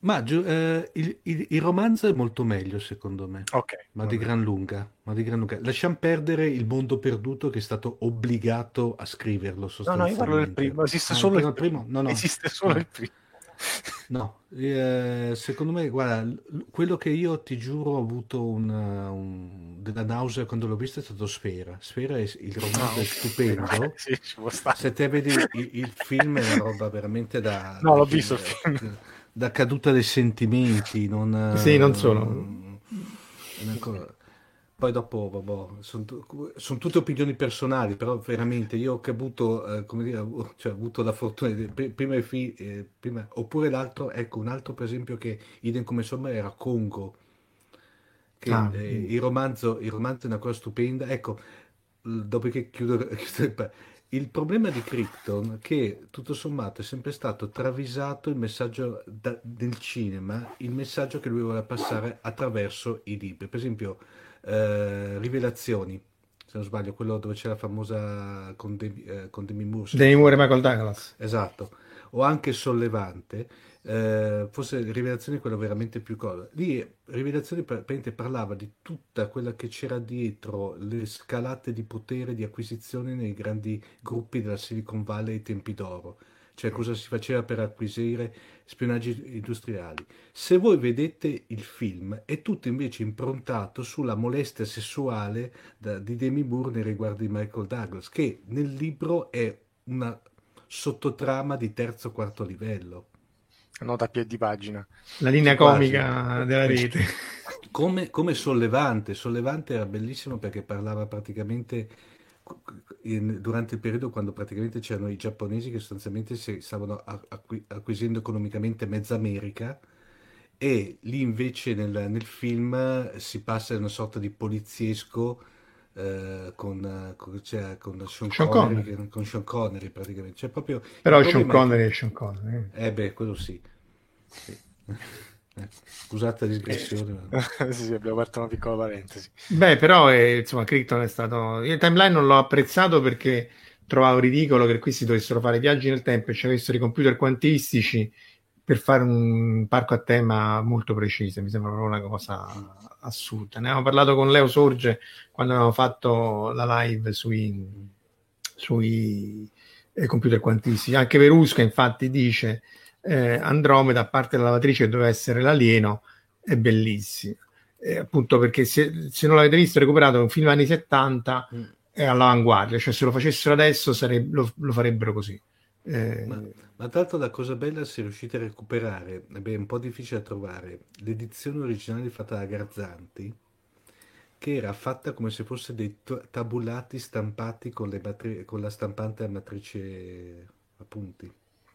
ma eh, il, il, il, romanzo è molto meglio, secondo me. Ok. Ma di gran lunga. Ma di gran lunga. Lasciamo perdere il mondo perduto che è stato obbligato a scriverlo. No, no, io parlo del primo. Esiste ah, solo il primo. No, no. Esiste solo no. il primo. No, eh, secondo me, guarda, quello che io ti giuro ho avuto una, un, della nausea quando l'ho visto è stato Sfera. Sfera è, il romanzo no, è stupendo. Sì, Se te vedi il, il, film è una roba veramente da... No, l'ho visto il film da caduta dei sentimenti. Non, sì, non solo. Poi dopo, vabbè, sono, sono, tutte opinioni personali, però veramente io ho avuto, eh, come dire, cioè, ho avuto la fortuna di prima, fi, eh, prima, oppure l'altro, ecco, un altro per esempio che idem come insomma era Congo, che ah, eh, il, romanzo, il romanzo è una cosa stupenda, ecco, dopo che chiudo, chiudo il problema di Krypton è che tutto sommato è sempre stato travisato il messaggio da, del cinema, il messaggio che lui voleva passare attraverso i libri. Per esempio, eh, Rivelazioni, se non sbaglio, quello dove c'è la famosa con, Demi, eh, con Demi Moore. Demi Moore e Michael Douglas. Esatto. O anche Sollevante, eh, forse Rivelazioni è quello veramente più cosa. Lì Rivelazioni praticamente parlava di tutta quella che c'era dietro le scalate di potere, di acquisizione nei grandi gruppi della Silicon Valley ai tempi d'oro, cioè cosa si faceva per acquisire spionaggi industriali. Se voi vedete il film, è tutto invece improntato sulla molestia sessuale da, di Demi Moore nei riguardi di Michael Douglas, che nel libro è una sottotrama di terzo o quarto livello nota a piedi pagina. La linea comica della rete. Come, come, sollevante, sollevante era bellissimo perché parlava praticamente in, durante il periodo quando praticamente c'erano i giapponesi che sostanzialmente si stavano acqu- acquisendo economicamente mezza America e lì invece nel, nel film si passa a una sorta di poliziesco eh, con, con, cioè, con, Sean, Sean Connery, Connery. con Sean Connery praticamente. Cioè, proprio Però Sean Connery è Sean Connery. Eh beh, quello sì. sì. Eh, scusate la digressione. sì, sì, abbiamo aperto una piccola parentesi. Beh, però eh, insomma, Crichton è stato... Il timeline non l'ho apprezzato perché trovavo ridicolo che qui si dovessero fare viaggi nel tempo e ci avessero i computer quantistici per fare un parco a tema molto preciso. Mi sembra proprio una cosa assurda. Ne abbiamo parlato con Leo Sorge quando avevamo fatto la live sui, sui eh, computer quantistici. Anche Verusca, infatti, dice eh, Andromeda, a parte la lavatrice che doveva essere l'alieno, è bellissima. Eh, appunto perché se, se, non l'avete visto, recuperato un film anni 70 mm. è all'avanguardia, cioè se lo facessero adesso sareb- lo, lo farebbero così. Eh... Ma, ma, tra l'altro la cosa bella se riuscite a recuperare, è un po' difficile da trovare, l'edizione originale fatta da Garzanti, che era fatta come se fosse dei tabulati stampati con, matri- con la stampante a matrice a punti.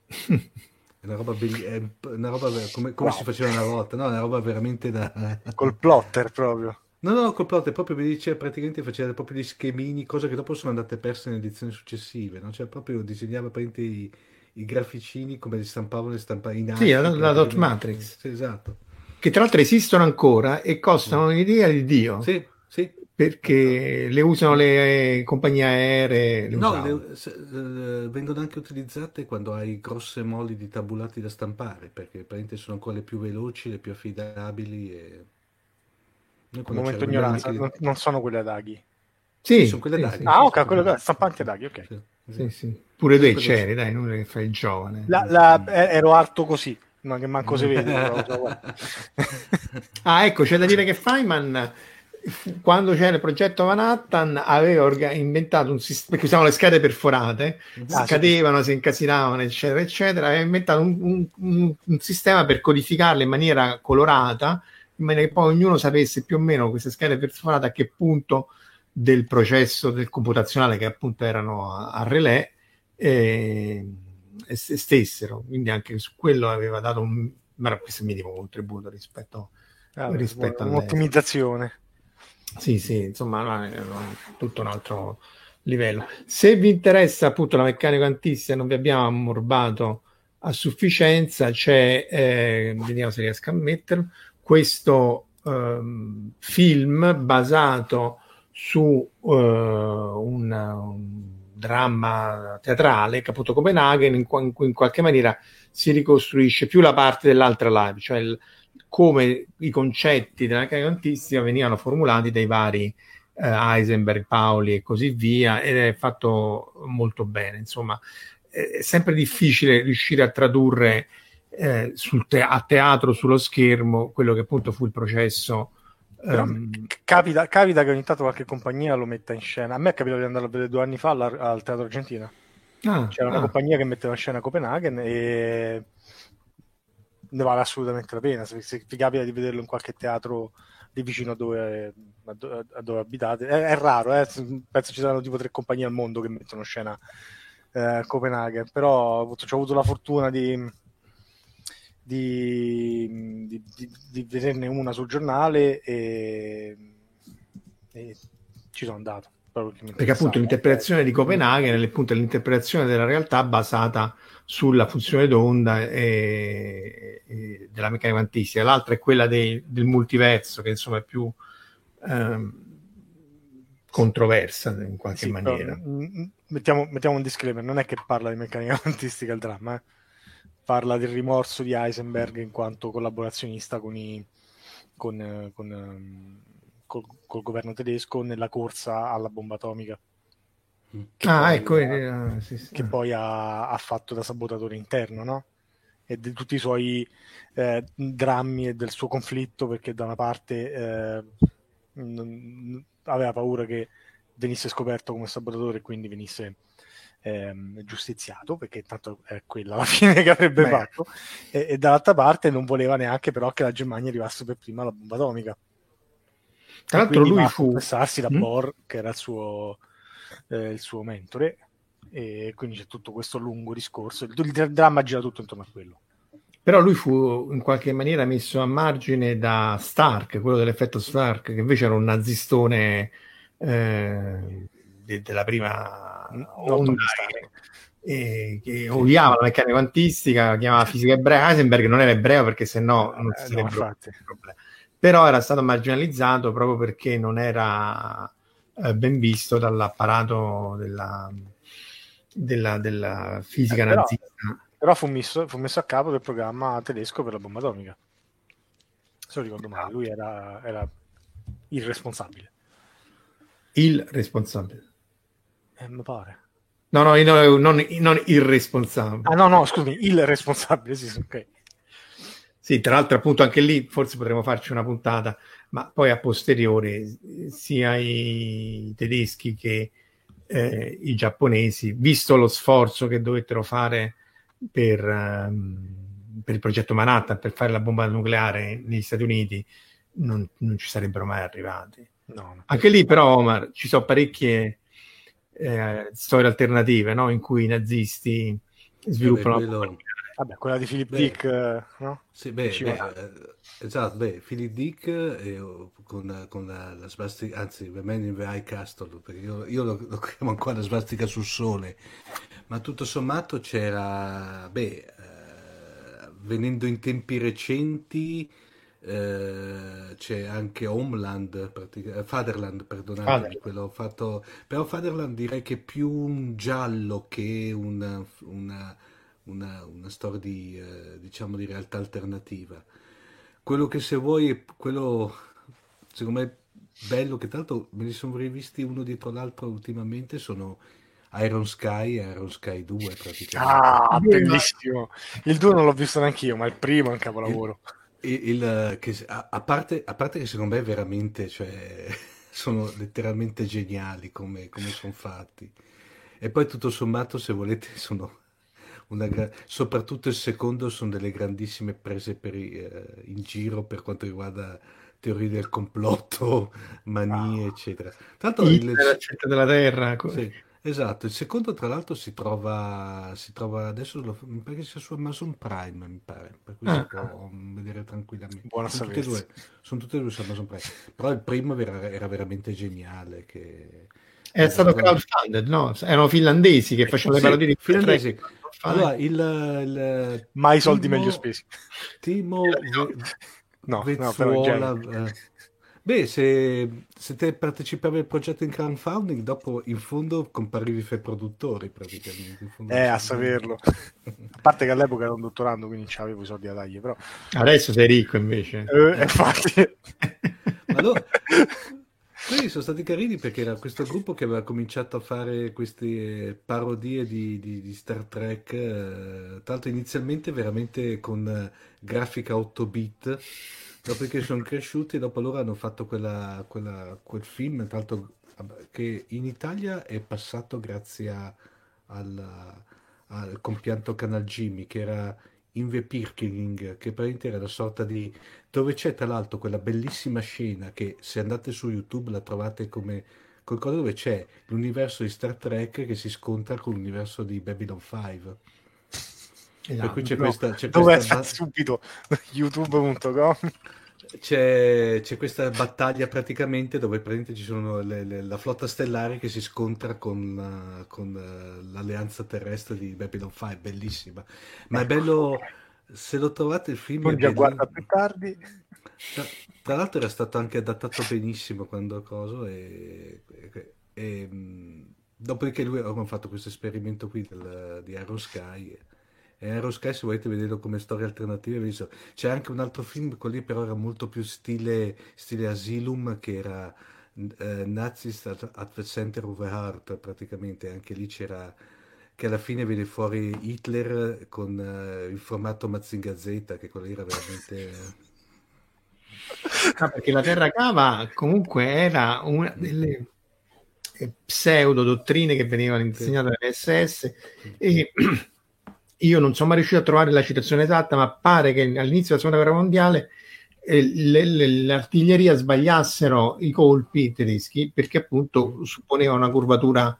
È una roba, be- è una roba come, come wow. si faceva una volta, no? È una roba veramente da... Col plotter proprio. No, no, col plot, proprio mi dice praticamente faceva proprio gli schemini, cose che dopo sono andate perse nelle edizioni successive, no? Cioè proprio disegnava praticamente i, i graficini come li stampavano e stampavano in Sì, la, la dot matrix. Sì, esatto. Che tra l'altro esistono ancora e costano un'idea di Dio. Sì, sì. Perché le usano le compagnie aeree. Le no, le, se, uh, vengono anche utilizzate quando hai grosse molli di tabulati da stampare, perché praticamente sono ancora le più veloci, le più affidabili e un momento ignoranza, non, non sono quelle ad aghi. Sì, sono quelle sì, d'aghi. sì, Ah, sì, ok, sì. quello da stampanti ad aghi, ok. Sì, sì. Sì, sì. Pure Quello c'eri, dai, non è che fai il giovane. La- la- eh, ero alto così, ma che manco si vede. però. Ah, ecco, c'è da dire che Feynman, quando c'era il progetto Manhattan, aveva orga- inventato un sistema, perché usavano le schede perforate, Ah, sì. scadevano, si incasinavano, eccetera, eccetera, aveva inventato un, un- un- un sistema per codificarle in maniera colorata, in maniera che poi ognuno sapesse più o meno queste schede perforate a che punto del processo del computazionale, che appunto erano a, a relè, eh, stessero. Quindi anche su quello aveva dato un, ma questo minimo contributo rispetto Ah, rispetto un'ottimizzazione. sì, sì, insomma, è tutto un altro livello. Se vi interessa appunto la meccanica quantistica, non vi abbiamo ammorbato a sufficienza, c'è, eh, vediamo se riesco a metterlo, questo ehm, film basato su eh, un, un dramma teatrale, Caputo Copenaghen, in, in cui in qualche maniera si ricostruisce più la parte dell'altra live, cioè il- come i concetti della meccanica quantistica venivano formulati dai vari eh, Heisenberg, Pauli e così via, ed è fatto molto bene. Insomma, è sempre difficile riuscire a tradurre eh, sul te- a teatro sullo schermo quello che appunto fu il processo. C- capita, capita che ogni tanto qualche compagnia lo metta in scena. A me è capitato di andare a vedere due anni fa alla- al Teatro Argentina. ah, C'era una ah, compagnia che metteva in scena Copenaghen e ne vale assolutamente la pena. Se, se vi capita di vederlo in qualche teatro di vicino a dove, a a dove abitate, è, è raro, eh. penso ci saranno tipo tre compagnie al mondo che mettono in scena eh, Copenaghen, però ho avuto la fortuna di, di, di- di- di vederne una sul giornale e, e ci sono andato. perché appunto l'interpretazione di Copenaghen è appunto l'interpretazione della realtà basata sulla funzione d'onda e, e della meccanica quantistica, l'altra è quella dei- del multiverso che insomma è più ehm, controversa in qualche Sì, però, maniera. mm, mettiamo, mettiamo un disclaimer, non è che parla di meccanica quantistica il dramma, eh. Parla del rimorso di Heisenberg in quanto collaborazionista con, i, con, eh, con, ehm, col, col governo tedesco nella corsa alla bomba atomica. Che Ah, poi, ecco, eh, eh, ah, sì, sì. che poi ha, ha fatto da sabotatore interno, no? E di tutti i suoi eh, drammi e del suo conflitto, perché da una parte eh, non- aveva paura che venisse scoperto come sabotatore e quindi venisse ehm, giustiziato, perché tanto è quella la fine che avrebbe Beh. fatto, e, e dall'altra parte non voleva neanche però che la Germania arrivasse per prima alla bomba atomica. Tra l'altro lui fu... confessarsi da Mm? Bohr, che era il suo, eh, il suo mentore, e quindi c'è tutto questo lungo discorso. Il, il dramma gira tutto intorno a quello. Però lui fu in qualche maniera messo a margine da Stark, quello dell'effetto Stark, che invece era un nazistone eh, de- della prima Non onda eh, che odiava la meccanica quantistica, chiamava fisica ebrea. Heisenberg non era ebreo perché sennò non Eh, si no, sarebbero infatti. posti problemi. Però era stato marginalizzato proprio perché non era eh, ben visto dall'apparato della, della, della fisica Eh, però- nazista. Però fu messo, fu messo a capo del programma tedesco per la bomba atomica. Se non ricordo male, lui era, era il responsabile. Il responsabile. Eh, mi pare. No, no, io no, non, non irresponsabile. Ah no, no, scusami, il responsabile, sì, ok. Sì, tra l'altro appunto anche lì forse potremmo farci una puntata, ma poi a posteriori sia i tedeschi che eh, i giapponesi, visto lo sforzo che dovettero fare per, ehm, per il progetto Manhattan, per fare la bomba nucleare negli Stati Uniti, non, non ci sarebbero mai arrivati. No, no. Anche lì però, Omar, ci sono parecchie eh, storie alternative, no? In cui i nazisti sviluppano... Beh, quello- Vabbè, quella di Philip Beh. Dick, eh, no? Sì, beh, beh, eh, esatto, beh, Philip Dick eh, con, con la, la svastica, anzi, The Man in the High Castle, perché io, io lo, lo chiamo ancora la svastica sul sole, ma tutto sommato c'era, beh, eh, venendo in tempi recenti, eh, c'è anche Homeland, pratica- eh, Fatherland, perdonatemi, Fatherland. quello fatto, però Fatherland direi che è più un giallo che una, una, una, una storia di, eh, diciamo, di realtà alternativa. Quello che se vuoi, è quello secondo me bello che tra l'altro me li sono rivisti uno dietro l'altro ultimamente sono Iron Sky e Iron Sky 2 praticamente. Ah, bellissimo. Il 2 non l'ho visto neanche io, ma il primo è un capolavoro. Il, il, che, a, a, parte, a parte che secondo me veramente, cioè, sono letteralmente geniali come, come sono fatti. E poi tutto sommato, se volete, sono una, soprattutto il secondo sono delle grandissime prese per, eh, in giro per quanto riguarda teorie del complotto, manie, ah. eccetera. Tanto il, il centro della Terra. Sì, esatto, il secondo tra l'altro si trova, si trova adesso, lo, mi pare che sia su Amazon Prime, mi pare, per cui ah. si può vedere tranquillamente. Buona sono tutte, due, sono tutte e due su Amazon Prime, però il primo era, era veramente geniale. Che, è stato crowdfunded, no? Erano finlandesi che facevano sì, le parodie di finlandesi. Allora, il, il mai soldi meglio spesi. Timo no, Vezzuola, no, eh. Beh, se, se te partecipavi al progetto in crowdfunding, dopo in fondo comparivi fra i produttori praticamente. eh, a saperlo. a parte che all'epoca ero un dottorando, quindi avevo i soldi da dargli, però... Adesso sei ricco invece. Eh, infatti. allora, quelli sono stati carini perché era questo gruppo che aveva cominciato a fare queste parodie di, di, di Star Trek, eh, tra l'altro inizialmente veramente con eh, grafica 8 bit, dopodiché sono cresciuti dopo loro hanno fatto quella, quella, quel film, tra l'altro che in Italia è passato grazie a, al, al compianto Canal Jimmy, che era Inve Pirkeling, che praticamente era una sorta di... dove c'è tra l'altro quella bellissima scena che se andate su YouTube la trovate come qualcosa dove c'è l'universo di Star Trek che si scontra con l'universo di Babylon 5. Esatto, per cui c'è no. questa... C'è dove questa... subito youtube.com c'è, c'è, questa battaglia praticamente dove praticamente ci sono le, le, la flotta stellare che si scontra con, uh, con uh, l'alleanza terrestre di Babylon 5, bellissima. Ma è bello, se lo trovate il film... Poi già guarda più tardi. Tra, tra, l'altro era stato anche adattato benissimo quando coso e... e, e dopodiché lui aveva fatto questo esperimento qui del, di Aero Sky e Aero Sky se volete vederlo come storia alternativa c'è anche un altro film quello lì però era molto più stile, stile Asylum che era eh, Nazis at, at, the Center of the Heart praticamente. Anche lì c'era che alla fine vede fuori Hitler con uh, il formato Mazinga Z che quello era veramente ah, perché la terra cava comunque era una delle pseudo dottrine che venivano insegnate dall'SS e io non sono mai riuscito a trovare la citazione esatta, ma pare che all'inizio della seconda guerra mondiale eh, le, le, l'artiglieria sbagliassero i colpi tedeschi perché appunto supponeva una curvatura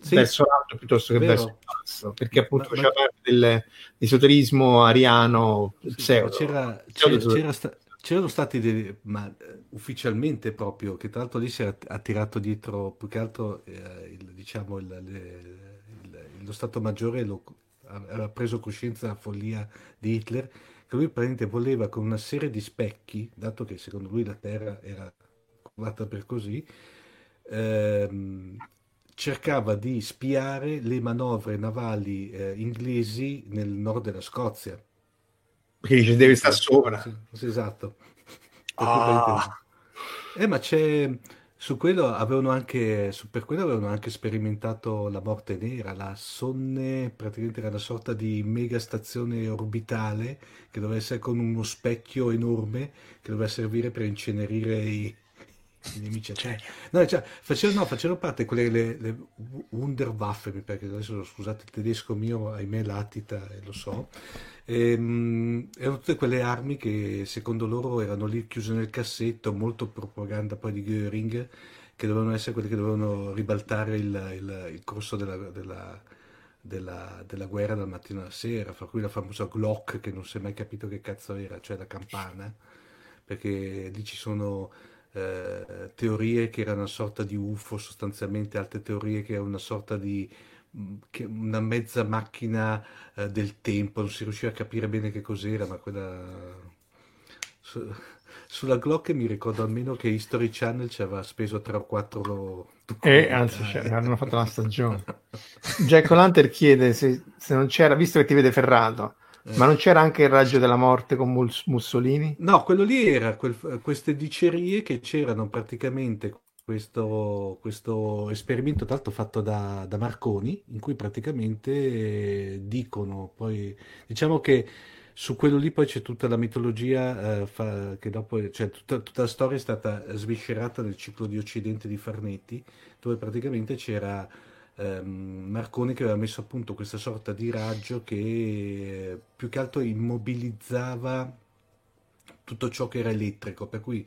sì, verso l'alto piuttosto che vero. verso il basso, perché appunto ma, faceva ma... parte dell'esoterismo ariano pseudo. C'era, c'era, c'era sta, c'erano stati dei, ma uh, ufficialmente proprio, che tra l'altro lì si era attirato dietro più che altro eh, il, diciamo il, le, il, lo Stato Maggiore lo aveva preso coscienza della follia di Hitler, che lui praticamente voleva con una serie di specchi, dato che secondo lui la Terra era curvata per così, ehm, cercava di spiare le manovre navali eh, inglesi nel nord della Scozia. Perché dice deve stare sopra. Sì, esatto. Ah. Eh, ma c'è su quello avevano anche, su, per quello avevano anche sperimentato la morte nera, la Sonne praticamente era una sorta di mega stazione orbitale che doveva essere con uno specchio enorme che doveva servire per incenerire i, i nemici. Cioè, no, cioè, facevano, no, facevano parte quelle le, le Wunderwaffe, che adesso scusate il tedesco mio, ahimè latita, e lo so, e, um, erano tutte quelle armi che secondo loro erano lì chiuse nel cassetto, molto propaganda poi di Göring, che dovevano essere quelle che dovevano ribaltare il, il, il corso della, della, della, della, guerra dal mattino alla sera, fra cui la famosa Glock che non si è mai capito che cazzo era, cioè la campana, perché lì ci sono eh, teorie che erano una sorta di UFO, sostanzialmente altre teorie che erano una sorta di una mezza macchina eh, del tempo, non si riusciva a capire bene che cos'era, ma quella... Su, sulla Glock mi ricordo almeno che History Channel ci aveva speso 3 o 4 eh, anzi, cioè, hanno fatto una stagione. Jack O'Lantern chiede se, se, non c'era, visto che ti vede ferrato, Ma non c'era anche il raggio della morte con Mus- Mussolini? No, quello lì era quel- queste dicerie che c'erano praticamente questo, questo esperimento, l'altro fatto da, da Marconi, in cui praticamente dicono, poi diciamo che su quello lì poi c'è tutta la mitologia, eh, fa- che dopo, cioè tutta, tutta la storia è stata sviscerata nel ciclo di Occidente di Farnetti, dove praticamente c'era ehm, Marconi che aveva messo a punto questa sorta di raggio che eh, più che altro immobilizzava tutto ciò che era elettrico, per cui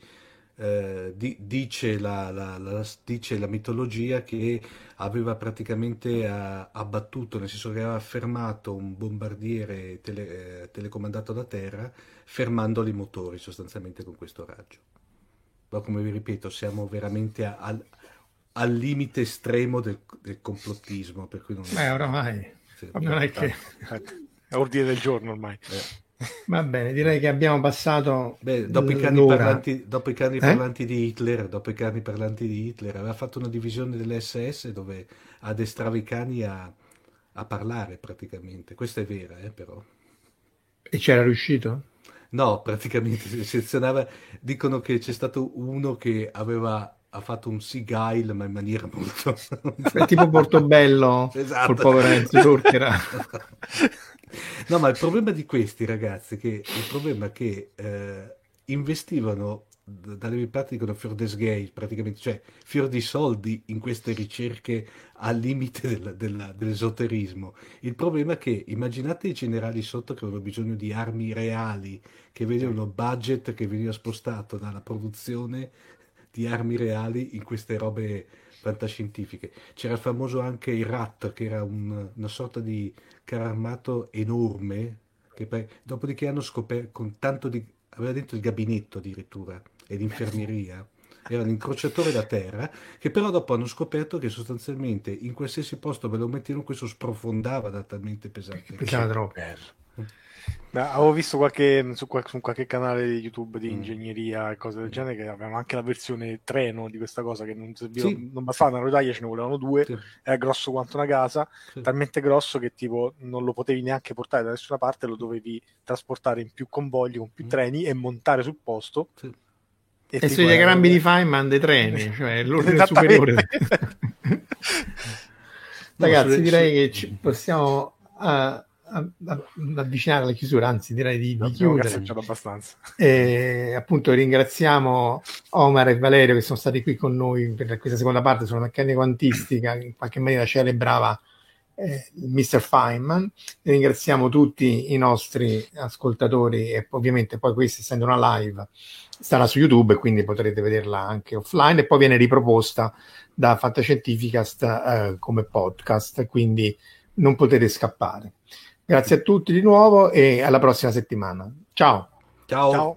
eh, di- dice, la, la- la- dice la mitologia che aveva praticamente eh, abbattuto, nel senso che aveva fermato un bombardiere tele- eh, telecomandato da terra, fermandoli i motori sostanzialmente con questo raggio. Ma come vi ripeto, siamo veramente a- al, al limite estremo del, del complottismo, per cui non... Beh, oramai sì. non è che... È ordine del giorno ormai. Eh. Va bene, direi che abbiamo passato Beh, dopo i cani parlanti, dopo i cani Eh? parlanti di Hitler, dopo i cani parlanti di Hitler, aveva fatto una divisione dell'SS dove addestrava i cani a, a parlare praticamente. Questa è vera, eh, però. E c'era riuscito? No, praticamente si selezionava. Dicono che c'è stato uno che aveva ha fatto un Seagull, ma in maniera molto. È tipo Portobello Esatto. col povero Enzo Torchera. No, ma il problema di questi ragazzi, che il problema è che eh, investivano dalle mie parti dicono fior des gay, praticamente, cioè fior di soldi in queste ricerche al limite del- della- dell'esoterismo. Il problema è che immaginate i generali sotto che avevano bisogno di armi reali, che vedevano budget che veniva spostato dalla produzione di armi reali in queste robe fantascientifiche. C'era il famoso anche il Rat, che era un- una sorta di carro armato enorme, che poi, dopodiché hanno scoperto, con tanto di, aveva dentro il gabinetto addirittura, e l'infermieria, era un incrociatore da terra, che però dopo hanno scoperto che sostanzialmente in qualsiasi posto ve lo mettevano, questo sprofondava da talmente pesante. Pesava troppo. Beh, avevo visto qualche, su, su qualche canale di YouTube di Mm. ingegneria e cose del genere che avevano anche la versione treno di questa cosa che non, serviva, Sì. non bastava una rotaia, ce ne volevano due, Sì, era grosso quanto una casa, sì. talmente grosso che tipo non lo potevi neanche portare da nessuna parte, lo dovevi trasportare in più convogli, con più Mm. treni e montare sul posto. Sì. E tipo sui era- diagrammi di Feynman dei treni, cioè l'ordine superiore. Ragazzi, direi che ci possiamo a- avvicinare alla chiusura, anzi direi di, di chiudere. abbastanza. E appunto ringraziamo Omar e Valerio che sono stati qui con noi per questa seconda parte sulla meccanica quantistica, in qualche maniera celebrava eh, il Mr. Feynman. Ringraziamo tutti i nostri ascoltatori e ovviamente poi questa essendo una live starà su YouTube e quindi potrete vederla anche offline e poi viene riproposta da Fantascientificast eh, come podcast, quindi non potete scappare. Grazie a tutti di nuovo e alla prossima settimana. Ciao! Ciao. Ciao.